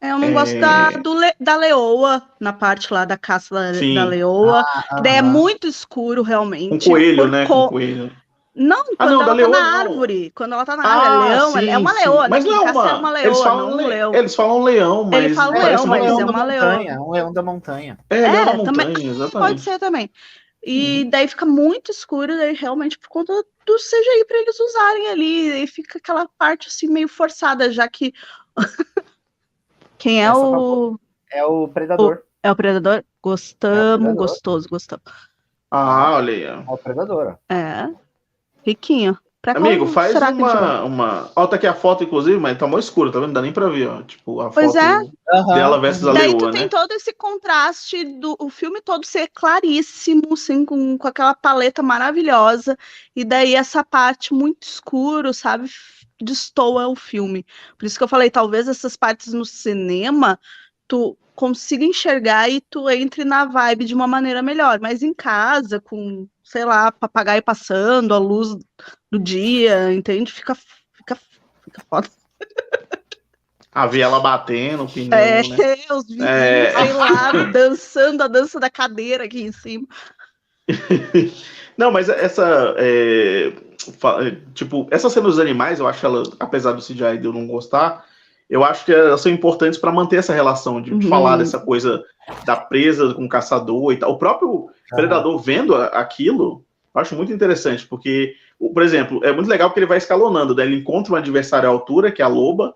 É, eu não é... gosto da, do, da leoa, na parte lá da caça da, da leoa. Ah, ah, é muito escuro, realmente. Um coelho, né? Com... Um coelho. Não, quando ah, não, ela tá leoa, na árvore. Não. Quando ela tá na árvore, é ah, leão, sim, é uma leoa, sim. Mas não é uma, é uma leoa, eles falam, não um leão. Eles falam leão, mas. Ele fala leão, mas é uma leoa. Um leão da montanha. É, é leão da montanha, <laughs> também, exatamente. Pode ser também. E hum. daí fica muito escuro, daí realmente por conta do CGI para eles usarem ali, e fica aquela parte assim meio forçada, já que <laughs> quem é Essa o é o predador. O... É o predador? Gostamos, é o predador. gostoso, gostamos. Ah, olha aí. É o predador. É. Riquinho. Pra Amigo, faz uma, uma. Ó, tá aqui a foto, inclusive, mas tá mó escuro, tá vendo? Não dá nem pra ver, ó. Tipo, a pois foto é. dela versus a Daí leoa, tu né? tem todo esse contraste do o filme todo ser claríssimo, assim, com, com aquela paleta maravilhosa, e daí essa parte muito escuro, sabe? Destoa o filme. Por isso que eu falei, talvez essas partes no cinema, tu consiga enxergar e tu entre na vibe de uma maneira melhor, mas em casa, com sei lá, papagaio passando, a luz do dia, entende? Fica, fica, fica foda. A viela batendo, o pneu, é, né? <laughs> os vizinhos, é... sei lá, dançando a dança da cadeira aqui em cima. <laughs> Não, mas essa, é, tipo, essa cena dos animais, eu acho ela, apesar do CGI de eu não gostar, eu acho que elas são importantes para manter essa relação de, uhum. falar dessa coisa da presa com o caçador e tal. O próprio predador vendo aquilo, eu acho muito interessante, porque, por exemplo, é muito legal porque ele vai escalonando, daí ele encontra um adversário à altura, que é a loba,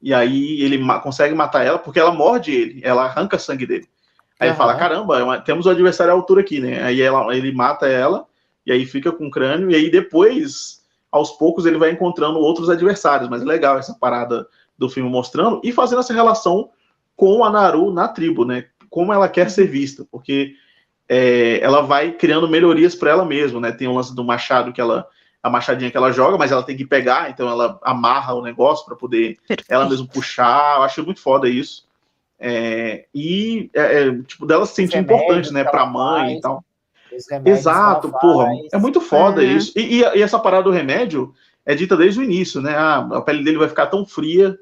e aí ele ma consegue matar ela, porque ela morde ele, ela arranca sangue dele. Aí uhum. ele fala: caramba, é temos um adversário à altura aqui, né? Aí ela, ele mata ela, e aí uhum. fala: caramba, o adversário à altura aqui, né? Aí ela, ele mata ela, e aí fica com o crânio, e aí depois, aos poucos, ele vai encontrando outros adversários. Mas é legal essa parada do filme mostrando e fazendo essa relação com a Naru na tribo, né? Como ela quer ser vista, porque é, ela vai criando melhorias para ela mesma, né? Tem o lance do machado que ela a machadinha que ela joga, mas ela tem que pegar, então ela amarra o negócio para poder Perfeito. ela mesma puxar. Eu acho muito foda isso. É, e é, é, tipo dela se sentir importante, né, para a mãe faz, e tal. Exato, porra, é muito foda uhum. isso. E, e, e, essa parada do remédio é dita desde o início, né? Ah, a pele dele vai ficar tão fria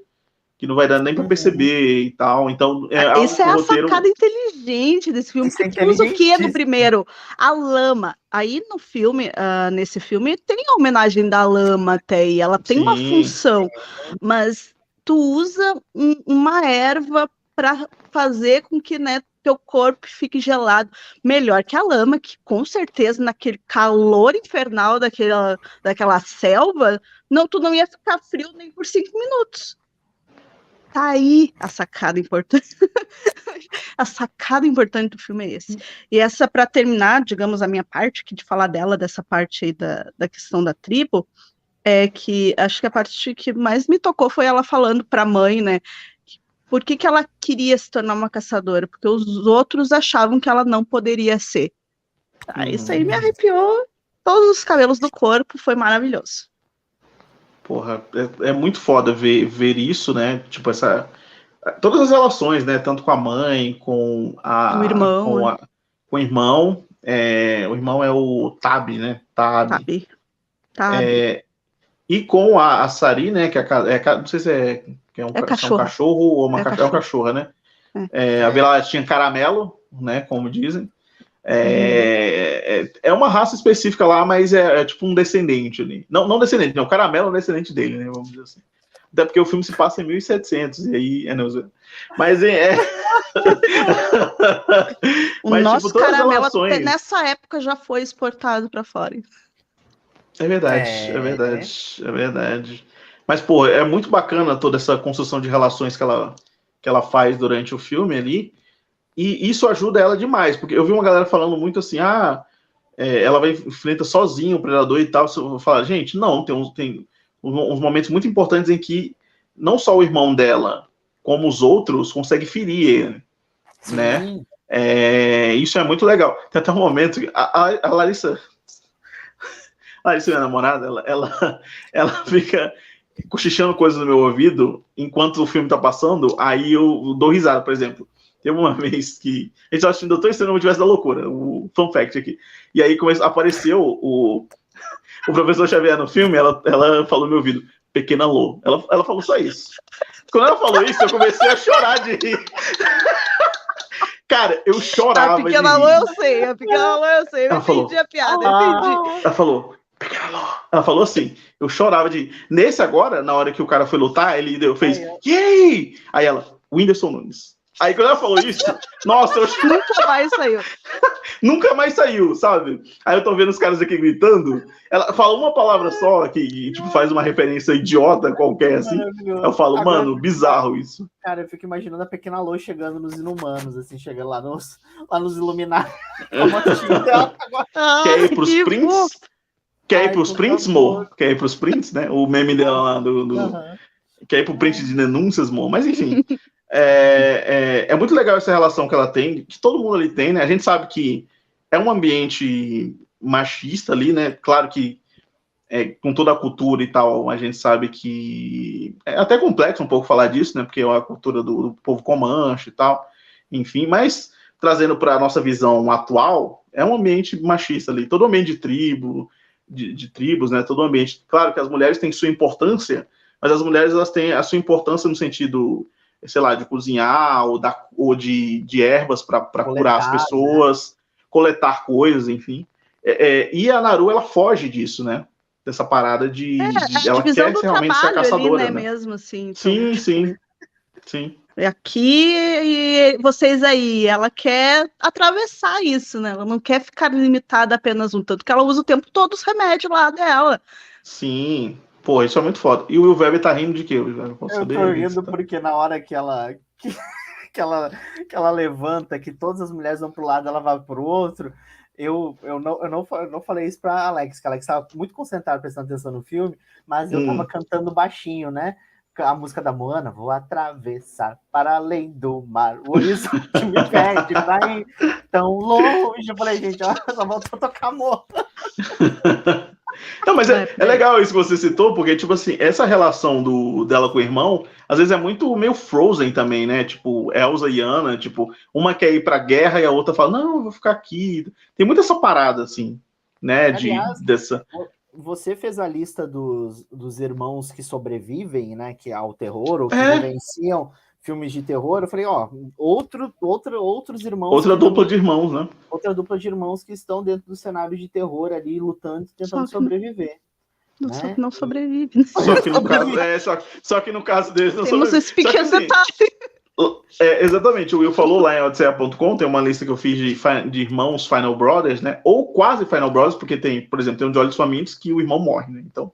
que não vai dar nem para uhum. perceber e tal. Então, é ah, Essa é a roteiro... sacada inteligente desse filme. Porque é usa o que no primeiro? A lama. Aí no filme, uh, nesse filme, tem a homenagem da lama até, e ela tem Sim. uma função, mas tu usa um, uma erva para fazer com que né, teu corpo fique gelado melhor que a lama, que com certeza naquele calor infernal daquela, daquela selva, não, tu não ia ficar frio nem por cinco minutos. Tá aí a sacada importante. <laughs> a sacada importante do filme é esse. E essa, para terminar, digamos, a minha parte, aqui de falar dela, dessa parte aí da, da questão da tribo, é que acho que a parte que mais me tocou foi ela falando para a mãe, né? Por que, que ela queria se tornar uma caçadora? Porque os outros achavam que ela não poderia ser. Ah, isso aí me hum. arrepiou todos os cabelos do corpo, foi maravilhoso. Porra, é, é, muito foda ver, ver isso, né? Tipo, essa. Todas as relações, né? Tanto com a mãe, com a. O irmão. Com, a, com o irmão. É, o irmão é o Tab, né? Tab. Tab. Tab. É, e com a, a Sari, né? Que é, é, não sei se é, é, um, é, cachorro. é um cachorro ou uma é, cachorro. é cachorra, né? É. É, a Vila tinha caramelo, né? Como dizem. É, é, é, uma raça específica lá, mas é, é, tipo um descendente ali. Não, não descendente, não. O caramelo é um descendente dele, né? Vamos dizer assim. Até porque o filme se passa em 1700, e aí é não, Mas é. <laughs> o mas, nosso tipo, caramelo relações... nessa época já foi exportado para fora. É verdade, é, é verdade, é verdade. Mas, pô, é muito bacana toda essa construção de relações que ela, que ela faz durante o filme ali. E isso ajuda ela demais, porque eu vi uma galera falando muito assim, ah, é, ela vai enfrenta sozinho o predador e tal. Eu falar, gente, não, tem uns, tem uns momentos muito importantes em que não só o irmão dela, como os outros, consegue ferir ele, Sim. né? É, isso é muito legal. Tem até um momento que a, a, a Larissa, a <laughs> Larissa, minha namorada, ela, ela, <laughs> ela fica cochichando coisas no meu ouvido enquanto o filme tá passando, aí eu dou risada, por exemplo. Teve uma <laughs> vez que a gente estava assistindo Doutor Estranho no Universo da Loucura, o fun fact aqui. E aí começou, apareceu o, <laughs> o professor Xavier no filme, ela, ela falou no meu ouvido, Pequena Lô. Ela, ela falou só isso. Quando ela falou isso, eu comecei a chorar de rir. <laughs> Cara, eu chorava. A Pequena Lô eu sei, a Pequena Lô eu sei. Eu ela entendi falou, a piada, eu entendi. Ela falou. Ela falou assim, eu chorava de. Nesse agora, na hora que o cara foi lutar, ele deu, fez, yay! Aí ela, Whindersson Nunes. Aí quando ela falou isso, nossa, eu nunca mais saiu. <laughs> nunca mais saiu, sabe? Aí eu tô vendo os caras aqui gritando. Ela fala uma palavra só que tipo faz uma referência idiota qualquer assim. Eu falo, Agora, mano, bizarro isso. Cara, eu fico imaginando a pequena Lô chegando nos inumanos, assim, chegando lá nos, lá nos iluminados. <laughs> Quer ir pros prints? Quer ir pros prints, Mo? Quer ir pros prints, né? O meme dela lá do. do... Uhum. Quer ir pro print de denúncias, Mo? Mas enfim. <laughs> É, é, é, muito legal essa relação que ela tem, que todo mundo ali tem, né? A gente sabe que é um ambiente machista ali, né? Claro que é, com toda a cultura e tal, a gente sabe que é até complexo um pouco falar disso, né? Porque é a cultura do, do povo comanche e tal, enfim, mas trazendo para a nossa visão atual, é um ambiente machista ali, todo ambiente de tribo, de, de tribos, né? Todo ambiente. Claro que as mulheres têm sua importância, mas as mulheres elas têm a sua importância no sentido sei lá, de cozinhar ou, da, ou de, de ervas para curar as pessoas, né? coletar coisas, enfim. É, é, e a Naru, ela foge disso, né? Dessa parada de. É, de ela quer realmente ser caçadora. Ali, né, né? Mesmo, assim, então... Sim, sim. Sim. Aqui e vocês aí, ela quer atravessar isso, né? Ela não quer ficar limitada apenas um tanto, que ela usa o tempo todo os remédios lá dela. Sim, Pô, isso é muito foda. E o Will Weber tá rindo de quê? Eu, eu tô rindo tá... porque na hora que ela. Que, <laughs> que ela, que ela levanta, que todas as mulheres vão pro lado, ela vai pro outro. Eu, eu, não, eu, não, eu não falei isso pra Alex, que a Alex estava muito concentrada prestando atenção no filme, mas eu hum. tava cantando baixinho, né? A música da Moana, vou atravessar para além do mar. O horizonte me <laughs> pede ir tão longe. Eu falei, gente, ela só voltou a tocar amor. <laughs> Não, mas é, é, legal isso que você citou, porque, tipo assim, essa relação do, dela com o irmão, às vezes é muito meio Frozen também, né? Tipo, Elsa e Anna, tipo, uma quer ir pra guerra e a outra fala, não, eu vou ficar aqui. Tem muita essa parada, assim, né? Aliás, de, dessa... Você fez a lista dos, dos irmãos que sobrevivem, né? Que ao terror, ou que é. vivenciam filmes de terror, eu falei, ó, outro, outro, outros irmãos. Outra dupla de irmãos, né? Outra dupla de irmãos que estão dentro do cenário de terror ali, lutando, tentando só sobreviver. Não, né? Só que não sobrevive. Só que no caso, é, só, só que no caso deles não Temos sobrevive. esse pequeno assim, detalhe. É, exatamente, o Will falou lá em Odisseia.com, tem uma lista que eu fiz de, de, irmãos Final Brothers, né? Ou quase Final Brothers, porque tem, por exemplo, tem um de Olhos Famintos que o irmão morre, né? Então,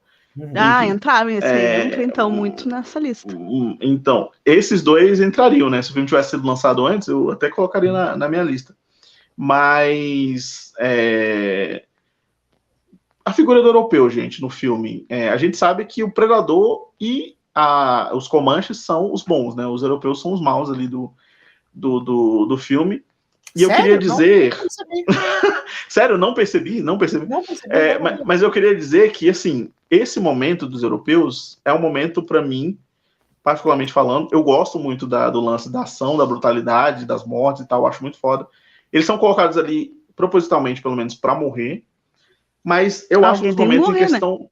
ah, entraram esse é, entra então muito nessa lista. Então, esses dois entrariam, né? Se o filme tivesse sido lançado antes, eu até colocaria na, na minha lista. Mas é, a figura do europeu, gente, no filme, é, a gente sabe que o Predador e a, os Comanches são os bons, né? Os europeus são os maus ali do, do, do, do filme. E <laughs> Sério? eu queria dizer. Não Sério, não percebi, não percebi. Não percebi é, mas, mas, eu queria dizer que, assim, esse momento dos europeus é um momento, para mim, particularmente falando, eu gosto muito da, do lance da ação, da brutalidade, das mortes e tal, acho muito foda. Eles são colocados ali, propositalmente, pelo menos, para morrer. Mas eu Alguém acho que os momentos morrer, em né? questão. Né?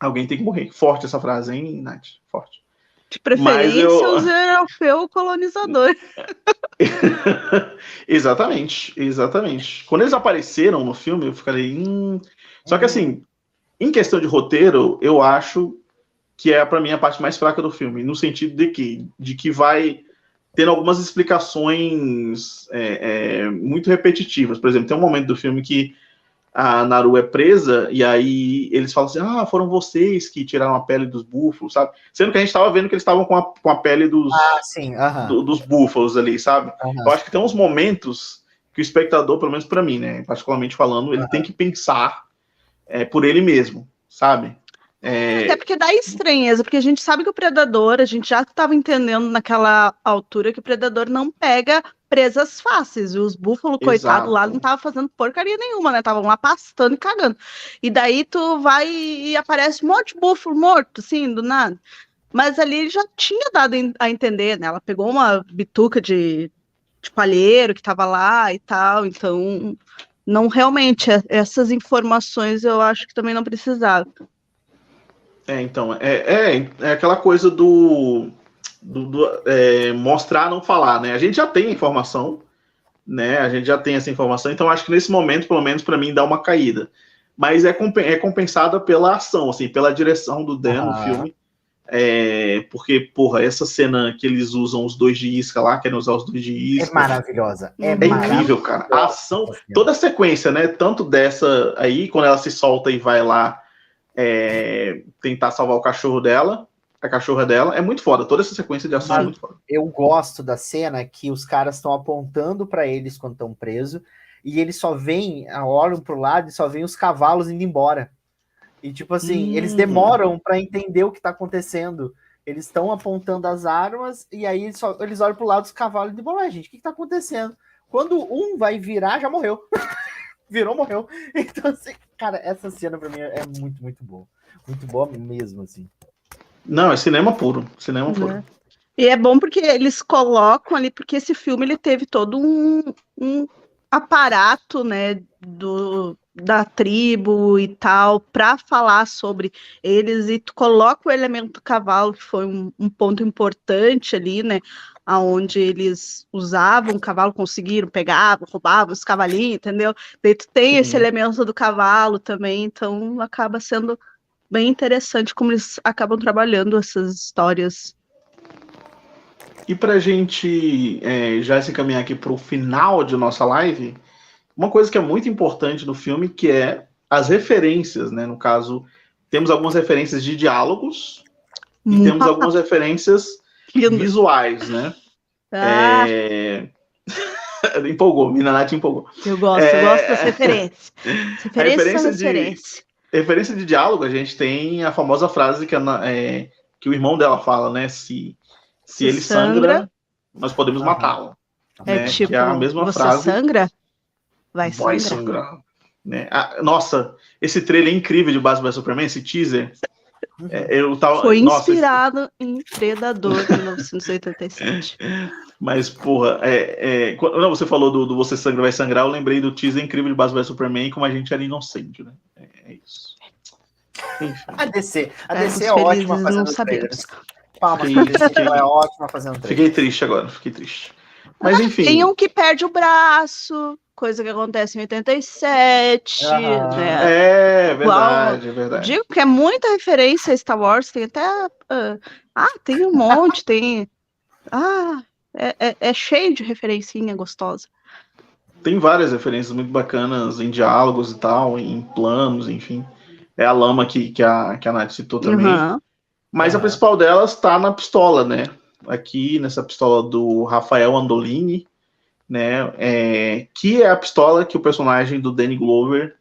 Alguém tem que morrer. Forte essa frase, hein, Nath? Forte. De preferência, eu... os europeus colonizadores. <laughs> exatamente, exatamente. Quando eles apareceram no filme, eu fiquei. Hum... Só que assim, em questão de roteiro, eu acho que é para mim a parte mais fraca do filme, no sentido de que, de que vai tendo algumas explicações é, é, muito repetitivas. Por exemplo, tem um momento do filme que a Naru é presa, e aí eles falam assim: ah, foram vocês que tiraram a pele dos búfalos, sabe? Sendo que a gente estava vendo que eles estavam com a, com a pele dos, ah, sim, uh -huh. do, dos búfalos ali, sabe? Uh -huh. Eu acho que tem uns momentos que o espectador, pelo menos para mim, né, particularmente falando, ele uh -huh. tem que pensar é, por ele mesmo, sabe? É... Até porque dá estranheza, porque a gente sabe que o predador, a gente já estava entendendo naquela altura que o predador não pega presas fáceis. E os búfalos, coitado, lá não tava fazendo porcaria nenhuma, né? Estavam lá pastando e cagando. E daí tu vai e aparece um monte de búfalo morto, assim, do nada. Mas ali ele já tinha dado a entender, né? Ela pegou uma bituca de, de palheiro que tava lá e tal, então não realmente essas informações eu acho que também não precisava. É, então, é, é, é aquela coisa do, do, do é, mostrar, não falar, né? A gente já tem informação, né? A gente já tem essa informação, então acho que nesse momento, pelo menos para mim, dá uma caída. Mas é, é compensada pela ação, assim, pela direção do Dan ah. no filme. É, porque, porra, essa cena que eles usam os dois de isca lá, querem usar os dois de isca. É maravilhosa. É, é incrível, cara. A ação, toda a sequência, né? Tanto dessa aí, quando ela se solta e vai lá é, tentar salvar o cachorro dela, a cachorra dela, é muito foda. Toda essa sequência de ação é muito foda. Eu gosto da cena que os caras estão apontando para eles quando estão presos e eles só veem, olham pro lado e só veem os cavalos indo embora. E tipo assim, hum. eles demoram para entender o que tá acontecendo. Eles estão apontando as armas e aí eles, só, eles olham pro lado dos cavalos e dizem, ah, gente, o que, que tá acontecendo? Quando um vai virar, já morreu. <laughs> Virou, morreu. <laughs> Então, assim, cara, essa cena pra mim é muito, muito boa. Muito boa mesmo, assim. Não, é cinema puro. Cinema uhum. puro. E é bom porque eles colocam ali, porque esse filme ele teve todo um, um aparato, né, do, da tribo e tal, para falar sobre eles, e tu coloca o elemento cavalo, que foi um, um ponto importante ali, né, aonde eles usavam o cavalo, conseguiram, pegavam, roubavam os cavalinhos, entendeu? Daí tu tem Sim. esse elemento do cavalo também, então acaba sendo bem interessante como eles acabam trabalhando essas histórias. E para a gente é, já se caminhar aqui para o final de nossa live, uma coisa que é muito importante no filme que é as referências, né? No caso, temos algumas referências de diálogos e temos algumas referências <laughs> Lindo. visuais, né? Ah, É... <laughs> empolgou, Minanati empolgou. eu gosto, É, eu gosto das referências. As <laughs> referências referência são de- referências. Referência de diálogo, a gente tem a famosa frase que, a é, que o irmão dela fala, né? Se, se, Se ele sangra, sangra, nós podemos matá-lo. É né? tipo, que é a mesma você frase. sangra, vai Vai sangrar. sangrar. Né? Ah, nossa, esse trailer é incrível de Batman vs Superman, esse teaser. é, eu tava, Foi nossa, inspirado em Predador de 1987. <laughs> Mas, porra, é, é, quando não, você falou do, do Você Sangra Vai Sangrar, eu lembrei do teaser incrível de Batman vs Superman, como a gente era inocente, né? É, é isso. Enfim. A DC, a É, DC é ótima fazendo trailers. Palmas pra DC, ela é ótima fazendo trailers. Fiquei triste agora, fiquei triste. Mas enfim. Tem um que perde o braço, coisa que acontece em 87, Aham. né? É, Igual- verdade, é verdade. Digo que é muita referência a Star Wars, tem até. ah, ah, tem um monte, tem. Ah, é, é- é cheio de referencinha gostosa. Tem várias referências muito bacanas em diálogos e tal, em planos, enfim. É a lama que, que, a, que a Nath citou também. Uhum. Mas a Aham. principal delas está na pistola, né? Aqui nessa pistola do Rafael Andolini, né? É, que é a pistola que o personagem do Danny Glover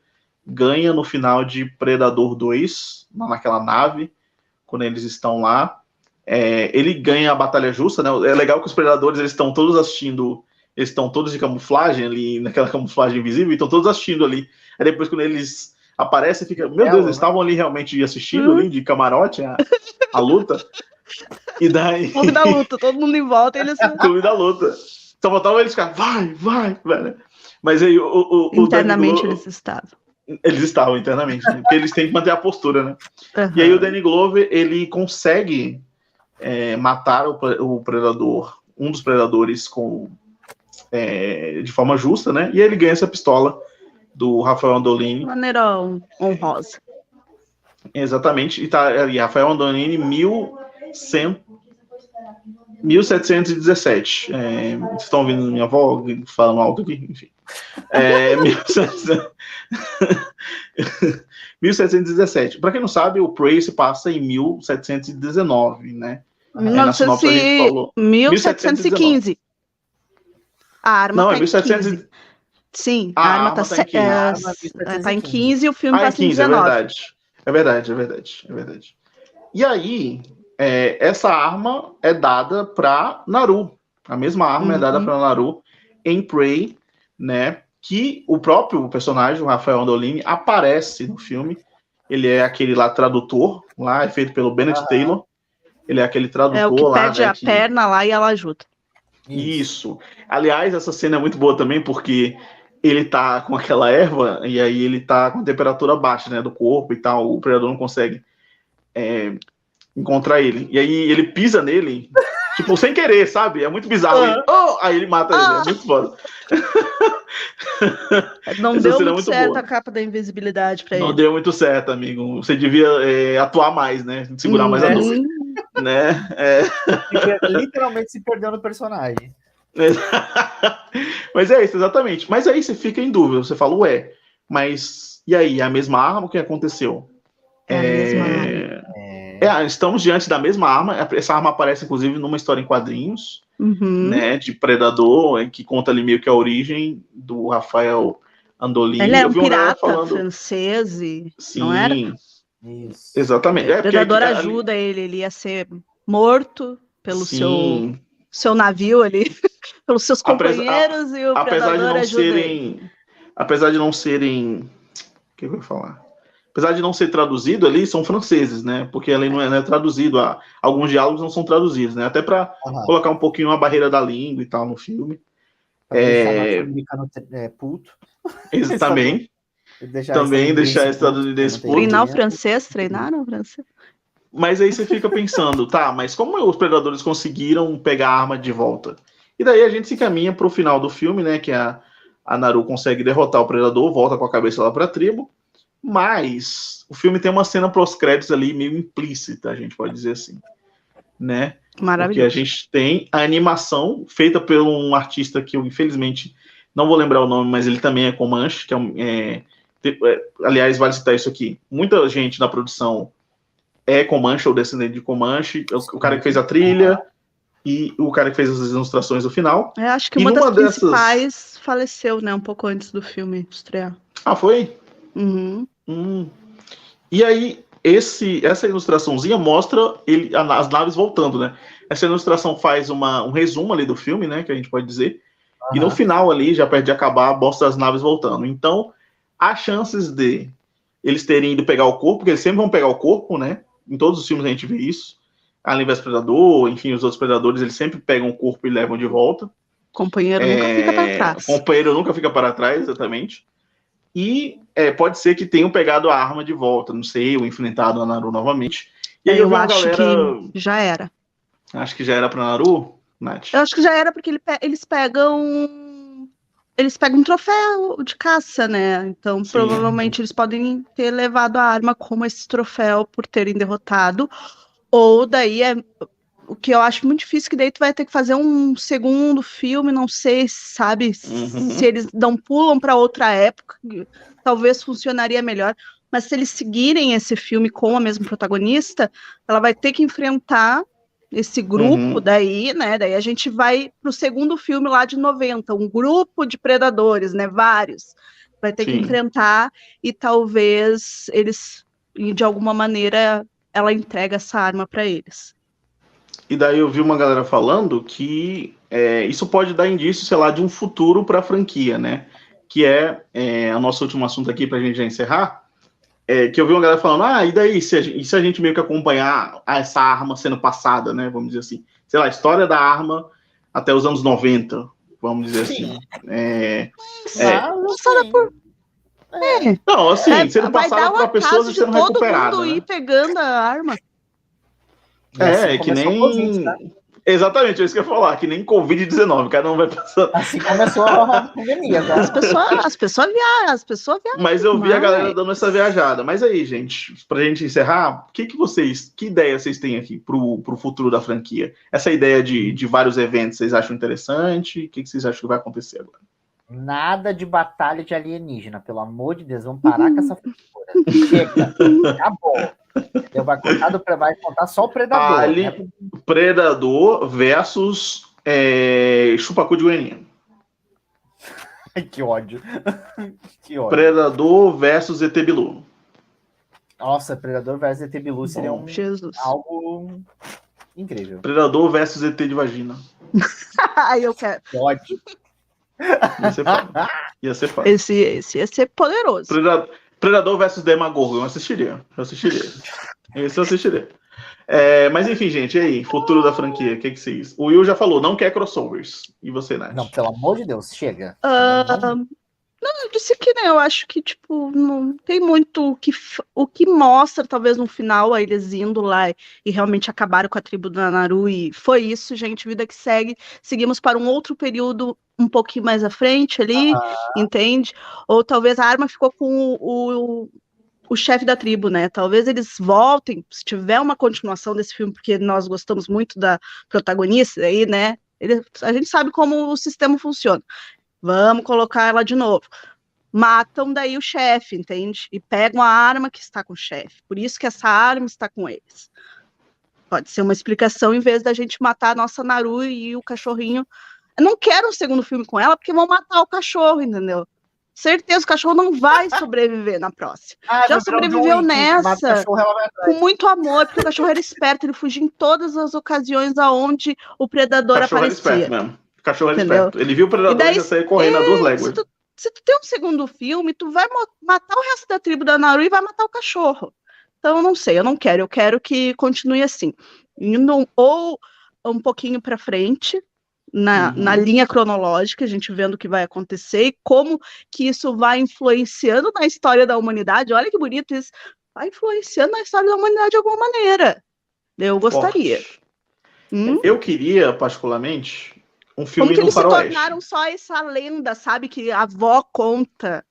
ganha no final de Predador 2, lá naquela nave, quando eles estão lá. É, ele ganha a batalha justa, né? É legal que os predadores eles estão todos assistindo, eles estão todos de camuflagem ali, naquela <laughs> camuflagem invisível, e estão todos assistindo ali. Aí depois, quando eles aparecem, fica, meu É, Deus, eles estavam ali realmente assistindo ali de camarote a, a luta. E daí. Clube da luta, todo mundo em volta, eles. <laughs> Clube da luta. Só faltava eles ficar, vai, vai, velho. Mas aí o, o, o Internamente Danny eles estavam. Eles estavam internamente, né? porque eles têm que manter a postura, né? Aham. E aí o Danny Glover, ele consegue é, matar o, o predador, um dos predadores com é, de forma justa, né? E ele ganha essa pistola do Rafael Andolini, maneira honrosa. exatamente, e tá ali, Rafael Andolini, 1100, 1717. É, vocês estão ouvindo minha avó falando alto aqui? Enfim. É, 1700 1717. Para quem não sabe, o Prey se passa em 1719, né? Aí na sinopse a gente falou. 1715. A arma Não, tá é em 1700. 15. Sim, Ah, a arma a arma tá, tá em se- 15. é, A arma é, tá em 15 e o filme Ah, é passa em 15, é 19. verdade. É verdade, é verdade, é verdade. E aí, é, essa arma é dada para Naru. A mesma arma é Uhum. dada para Naru em Prey, né? Que o próprio personagem, o Rafael Andolini, aparece no filme. Ele é aquele lá tradutor, lá é feito pelo Bennett Aham. Taylor. Ele é aquele tradutor É o que lá, perde né, a que- perna lá e ela ajuda. Isso. Aliás, essa cena é muito boa também, porque ele tá com aquela erva e aí ele tá com temperatura baixa, né, do corpo e tal. O predador não consegue é, encontrar ele. E aí ele pisa nele, tipo, sem querer, sabe? É muito bizarro. Ele, "Oh!" Aí ele mata ele. Ah. É muito foda. <laughs> Não Essa deu é muito certo boa. a capa da invisibilidade pra Não ele. deu muito certo, amigo. Você devia é, atuar mais, né? Segurar mais a Hum, dor, né? É. Fica literalmente se perdeu no personagem. <laughs> mas é isso, exatamente. Mas aí você fica em dúvida, você fala, ué, mas e aí, é a mesma arma, o que aconteceu? É a mesma arma. É, É, estamos diante da mesma arma, essa arma aparece inclusive numa história em quadrinhos, Uhum. né, de Predador, em que conta ali meio que a origem do Rafael Andolini. Ele é Eu um pirata francês e Sim, não era? Isso. exatamente. É, o predador ali- ajuda ele, ele ia ser morto pelo seu, Sim. seu navio ali, <laughs> pelos seus companheiros e o apesar de predador não ajuda ele. serem apesar de não serem o que eu ia falar apesar de não ser traduzido ali são franceses né porque ali não é, não é traduzido a, alguns diálogos não são traduzidos né até para Aham. colocar um pouquinho a barreira da língua e tal no filme Pra É. americano é, puto. <laughs> Esse também Deixar Também deixar estadunidense puto. Treinar o dinheiro. francês, treinaram o francês. mas aí você fica pensando tá mas como os predadores conseguiram pegar a arma de volta e daí a gente se encaminha para o final do filme né que a a Naru consegue derrotar o predador volta com a cabeça lá para a tribo mas o filme tem uma cena pós-créditos ali meio implícita, a gente pode dizer assim, né? Porque a Maravilhoso. gente tem a animação feita por um artista que eu infelizmente não vou lembrar o nome, mas ele também é Comanche, que é, é, é, aliás, vale citar isso aqui. Muita gente na produção é Comanche ou descendente de Comanche. O, o cara que fez a trilha, e o cara que fez as ilustrações do final. Eu acho que E uma das dessas- principais faleceu, né? Um pouco antes do filme estrear. Ah, foi? Uhum. Hum. E aí, esse, essa ilustraçãozinha mostra ele, as naves voltando, né? Essa ilustração faz uma, um resumo ali do filme, né? Que a gente pode dizer. E no final ali, já perto de acabar, mostra as naves voltando. Então, há chances de eles terem ido pegar o corpo, porque eles sempre vão pegar o corpo, né? Em todos os filmes a gente vê isso. Além do Predador, enfim, os outros predadores, eles sempre pegam o corpo e levam de volta. Companheiro nunca fica pra É, trás. O companheiro nunca fica para trás, exatamente. E é, pode ser que tenham pegado a arma de volta, não sei, ou enfrentado a Naru novamente. E aí eu, eu acho galera. que já era. Acho que já era pra Naru, Nath. Eu acho que já era porque ele pe- eles pegam. Eles pegam um troféu de caça, né? Então, Sim. provavelmente eles podem ter levado a arma como esse troféu por terem derrotado. Ou daí é. O que eu acho muito difícil, que daí tu vai ter que fazer um segundo filme, não sei, sabe? Uhum. Se eles não pulam para outra época, talvez funcionaria melhor. Mas se eles seguirem esse filme com a mesma protagonista, ela vai ter que enfrentar esse grupo Uhum. daí, né? Daí a gente vai pro segundo filme lá de 90, um grupo de predadores, né? Vários. Vai ter que Sim. enfrentar e talvez eles, de alguma maneira, ela entrega essa arma para eles. E daí eu vi uma galera falando que é, isso pode dar indício, sei lá, de um futuro para a franquia, né? Que é, é o nosso último assunto aqui para a gente já encerrar. É, que eu vi uma galera falando, ah, e daí se a, gente, e se a gente meio que acompanhar essa arma sendo passada, né? Vamos dizer assim. Sei lá, a história da arma até os anos 90, vamos dizer assim. É, É. Ah, não Passada por- não, assim, É, sendo passada para pessoas e de sendo todo recuperada. mundo né? ir pegando a arma. E assim É, que nem. Covid, né? Exatamente, é isso que eu ia falar, que nem Covid-19, cada um vai passando. Assim começou a pandemia, tá? As pessoas, as pessoas viajam, as pessoas viajam. Mas eu vi a Mas- galera dando essa viajada. Mas aí, gente, pra gente encerrar, o que, que vocês, que ideia vocês têm aqui pro, pro futuro da franquia? Essa ideia de, de vários eventos, vocês acham interessante? O que, que vocês acham que vai acontecer agora? Nada de batalha de alienígena, pelo amor de Deus, vamos parar com essa figura. Chega, acabou. Eu vai contar, do, vai contar só o predador. Ali- né? Predador versus é, Chupacu de Goianinha. <laughs> Ai, que ódio. <laughs> que ódio. Predador versus ET Bilu. Nossa, Predador vs ET Bilu seria Bom. um, Jesus. algo incrível. Predador versus ET de vagina. <laughs> Ai, eu quero. Que ódio. Ia ser. Ia ser foda. Esse, esse ia ser poderoso. Predador, Predador versus Demagorgon, eu assistiria. Eu assistiria. Esse eu assistiria. É, mas enfim, gente, e aí? Futuro da franquia, o que, que vocês. O Will já falou, não quer crossovers. E você, Nath? Não, pelo amor de Deus, chega. Ah, não, eu disse que né, eu acho que, tipo, não tem muito o que, o que mostra, talvez no final, a eles indo lá e, e realmente acabaram com a tribo da Naru, e foi isso, gente, vida que segue. Seguimos para um outro período um pouquinho mais à frente ali, entende? Ou talvez a arma ficou com o, o, o chefe da tribo, né? Talvez eles voltem, se tiver uma continuação desse filme, porque nós gostamos muito da protagonista aí, né? Ele, a gente sabe como o sistema funciona. Vamos colocar ela de novo. Matam daí o chefe, entende? E pegam a arma que está com o chefe. Por isso que essa arma está com eles. Pode ser uma explicação, em vez da gente matar a nossa Naru e o cachorrinho. Eu não quero um segundo filme com ela, porque vão matar o cachorro, entendeu? Certeza, o cachorro não vai <laughs> sobreviver na próxima. Ah, Já o sobreviveu nessa. o cachorro, atrás. Com muito amor, porque o cachorro era esperto, ele fugia em todas as ocasiões aonde o predador era aparecia. esperto mesmo. Cachorro era Entendeu? esperto. Ele viu o predador E daí- e já saiu correndo a duas Se léguas. tu, se tu tem um segundo filme, tu vai matar o resto da tribo da Naru e vai matar o cachorro. Então, eu não sei, eu não quero. Eu quero que continue assim. Indo ou um pouquinho para frente, na, Uhum. na linha cronológica, a gente vendo o que vai acontecer e como que isso vai influenciando na história da humanidade. Olha que bonito isso. Vai influenciando na história da humanidade de alguma maneira. Eu gostaria. Hum? Eu queria, particularmente, um Como filme que no eles se faroeste. tornaram só essa lenda, sabe? Que a avó conta.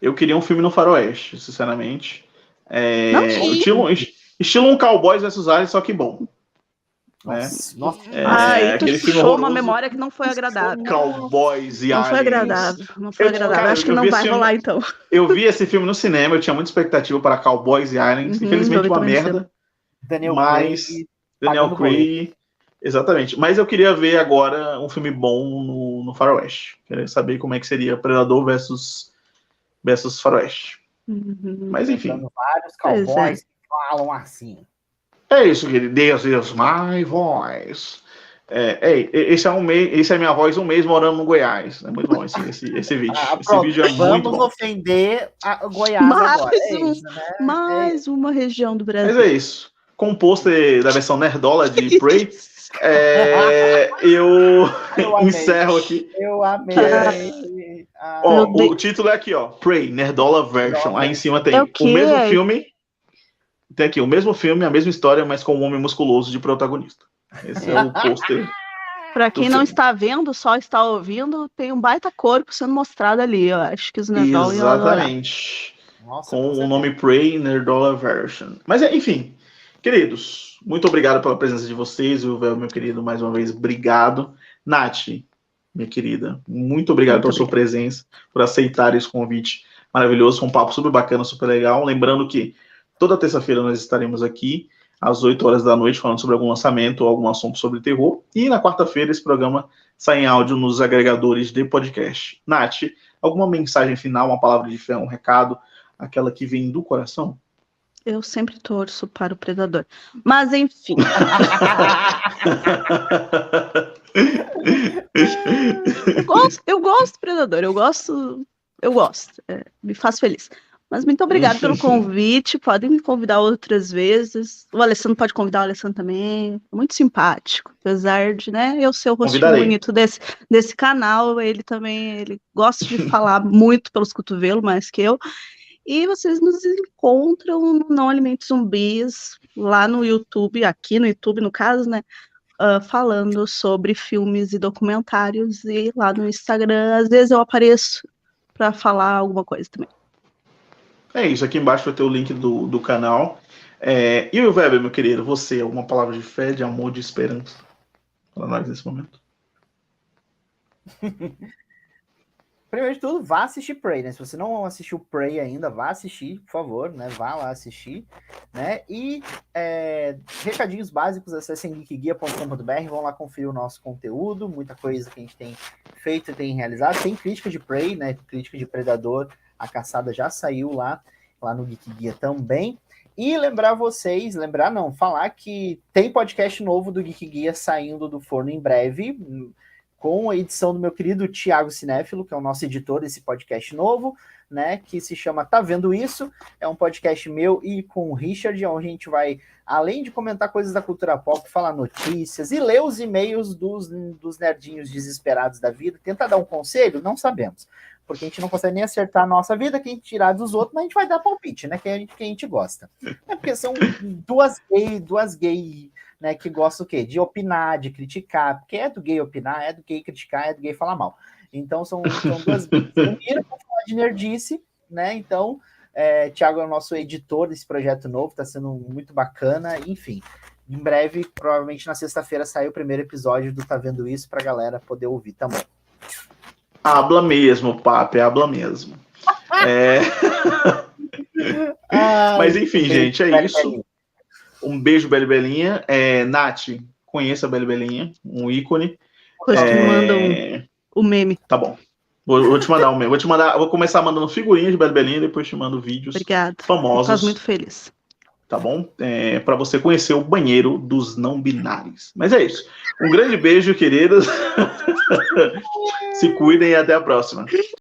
Eu queria um filme no faroeste, sinceramente. É, Não estilo, estilo um Cowboys versus Aliens, só que bom. né? Nossa, nossa. É, Ai, tu puxou uma memória que não foi agradável. Cowboys e Não Aliens. foi agradável. Não foi Eu- agradável. cara, Acho que não vai filme- rolar, então. Eu vi esse filme no cinema, eu tinha muita expectativa para Cowboys e Aliens. Uhum, Infelizmente, uma merda. Daniel Mas- Craig, Daniel Craig. Exatamente. Mas eu queria ver agora um filme bom no, no Faroeste. Queria saber como é que seria Predador versus, versus Faroeste. Uhum. Mas enfim. Vários cowboys é. falam assim. É isso, querido. This is my voice. É, é, esse, é um mês, esse é minha voz um mês morando no Goiás. É muito bom esse, esse, esse vídeo. Ah, esse vídeo é muito bom. ofender a Goiás mais agora. É um, isso, né? Mais uma região do Brasil. Mas é isso. Com o pôster da versão nerdola de <laughs> Prey, é, eu, <laughs> eu encerro aqui. Eu amei. Ah, ó, o título é aqui, ó. Prey, Nerdola Version. Aí em cima tem é o, o mesmo filme. Tem aqui o mesmo filme, a mesma história, mas com um homem musculoso de protagonista. Esse é o <laughs> pôster. Para quem não está vendo, só está ouvindo, tem um baita corpo sendo mostrado ali. Eu acho que os Nerdola Exatamente. Nossa, com o nome Prey Nerdola Version. Mas, enfim, queridos, muito obrigado pela presença de vocês. Meu querido, mais uma vez, obrigado. Nath, minha querida, muito obrigado muito pela obrigado. sua presença, por aceitar esse convite maravilhoso. Foi um papo super bacana, super legal. Lembrando que toda terça-feira nós estaremos aqui às 8 horas da noite, falando sobre algum lançamento ou algum assunto sobre terror. E na quarta-feira esse programa sai em áudio nos agregadores de podcast. Nath, alguma mensagem final, uma palavra de fé, um recado, aquela que vem do coração? Eu sempre torço para o predador. Mas enfim. eu, gosto, eu gosto do predador, eu gosto. Eu gosto. É, me faz feliz. Mas muito obrigada pelo convite. Podem me convidar outras vezes. O Alessandro pode convidar o Alessandro também. Muito simpático. Apesar de né, eu ser o rostinho bonito desse, desse canal, ele também ele gosta de falar muito pelos cotovelos, mais que eu. E vocês nos encontram no Não Alimentos Zumbis, lá no YouTube, aqui no YouTube, no caso, né? Uh, falando sobre filmes e documentários. E lá no Instagram, às vezes eu apareço para falar alguma coisa também. É isso, aqui embaixo vai ter o link do, do canal. É, e o Weber, meu querido, você, alguma palavra de fé, de amor, de esperança para nós nesse momento? <laughs> Primeiro de tudo, vá assistir Prey, né? Se você não assistiu Prey ainda, vá assistir, por favor, né? Vá lá assistir, né? E é, recadinhos básicos, acessem geekguia.com.br, vão lá conferir o nosso conteúdo, muita coisa que a gente tem feito e tem realizado. Tem crítica de Prey, né? Crítica de Predador a caçada já saiu lá, lá no Geek Guia também. E lembrar vocês, lembrar não, falar que tem podcast novo do Geek Guia saindo do forno em breve, com a edição do meu querido Tiago Cinéfilo, que é o nosso editor desse podcast novo, né? Que se chama Tá Vendo Isso? É um podcast meu e com o Richard, onde a gente vai, além de comentar coisas da cultura pop, falar notícias e ler os e-mails dos, dos nerdinhos desesperados da vida, tentar dar um conselho, não sabemos porque a gente não consegue nem acertar a nossa vida, que a gente tirar dos outros, mas a gente vai dar palpite, né? Que a gente, que a gente gosta. É porque são duas gays, duas gays, né? Que gostam o quê? De opinar, de criticar, porque é do gay opinar, é do gay criticar, é do gay falar mal. Então são, são duas <laughs> uniram para falar de nerdice, né? Então, é, Tiago é o nosso editor desse projeto novo, está sendo muito bacana, enfim. Em breve, provavelmente na sexta-feira, sai o primeiro episódio do Tá Vendo Isso para a galera poder ouvir também. Habla mesmo, papi, habla mesmo. <laughs> É... <laughs> Mas enfim, gente, é isso. Um beijo, Beli Belinha. É, Nath, conheça a Beli Belinha, um ícone. Depois é... um, o meme. Tá bom. Vou, vou, te mandar um meme. Vou te mandar, vou começar mandando figurinhas de Beli Belinha, depois te mando vídeos Obrigada. famosos. Estás muito feliz tá bom? É, para você conhecer o banheiro dos não binários. Mas é isso. Um grande beijo, queridos. <laughs> Se cuidem e até a próxima.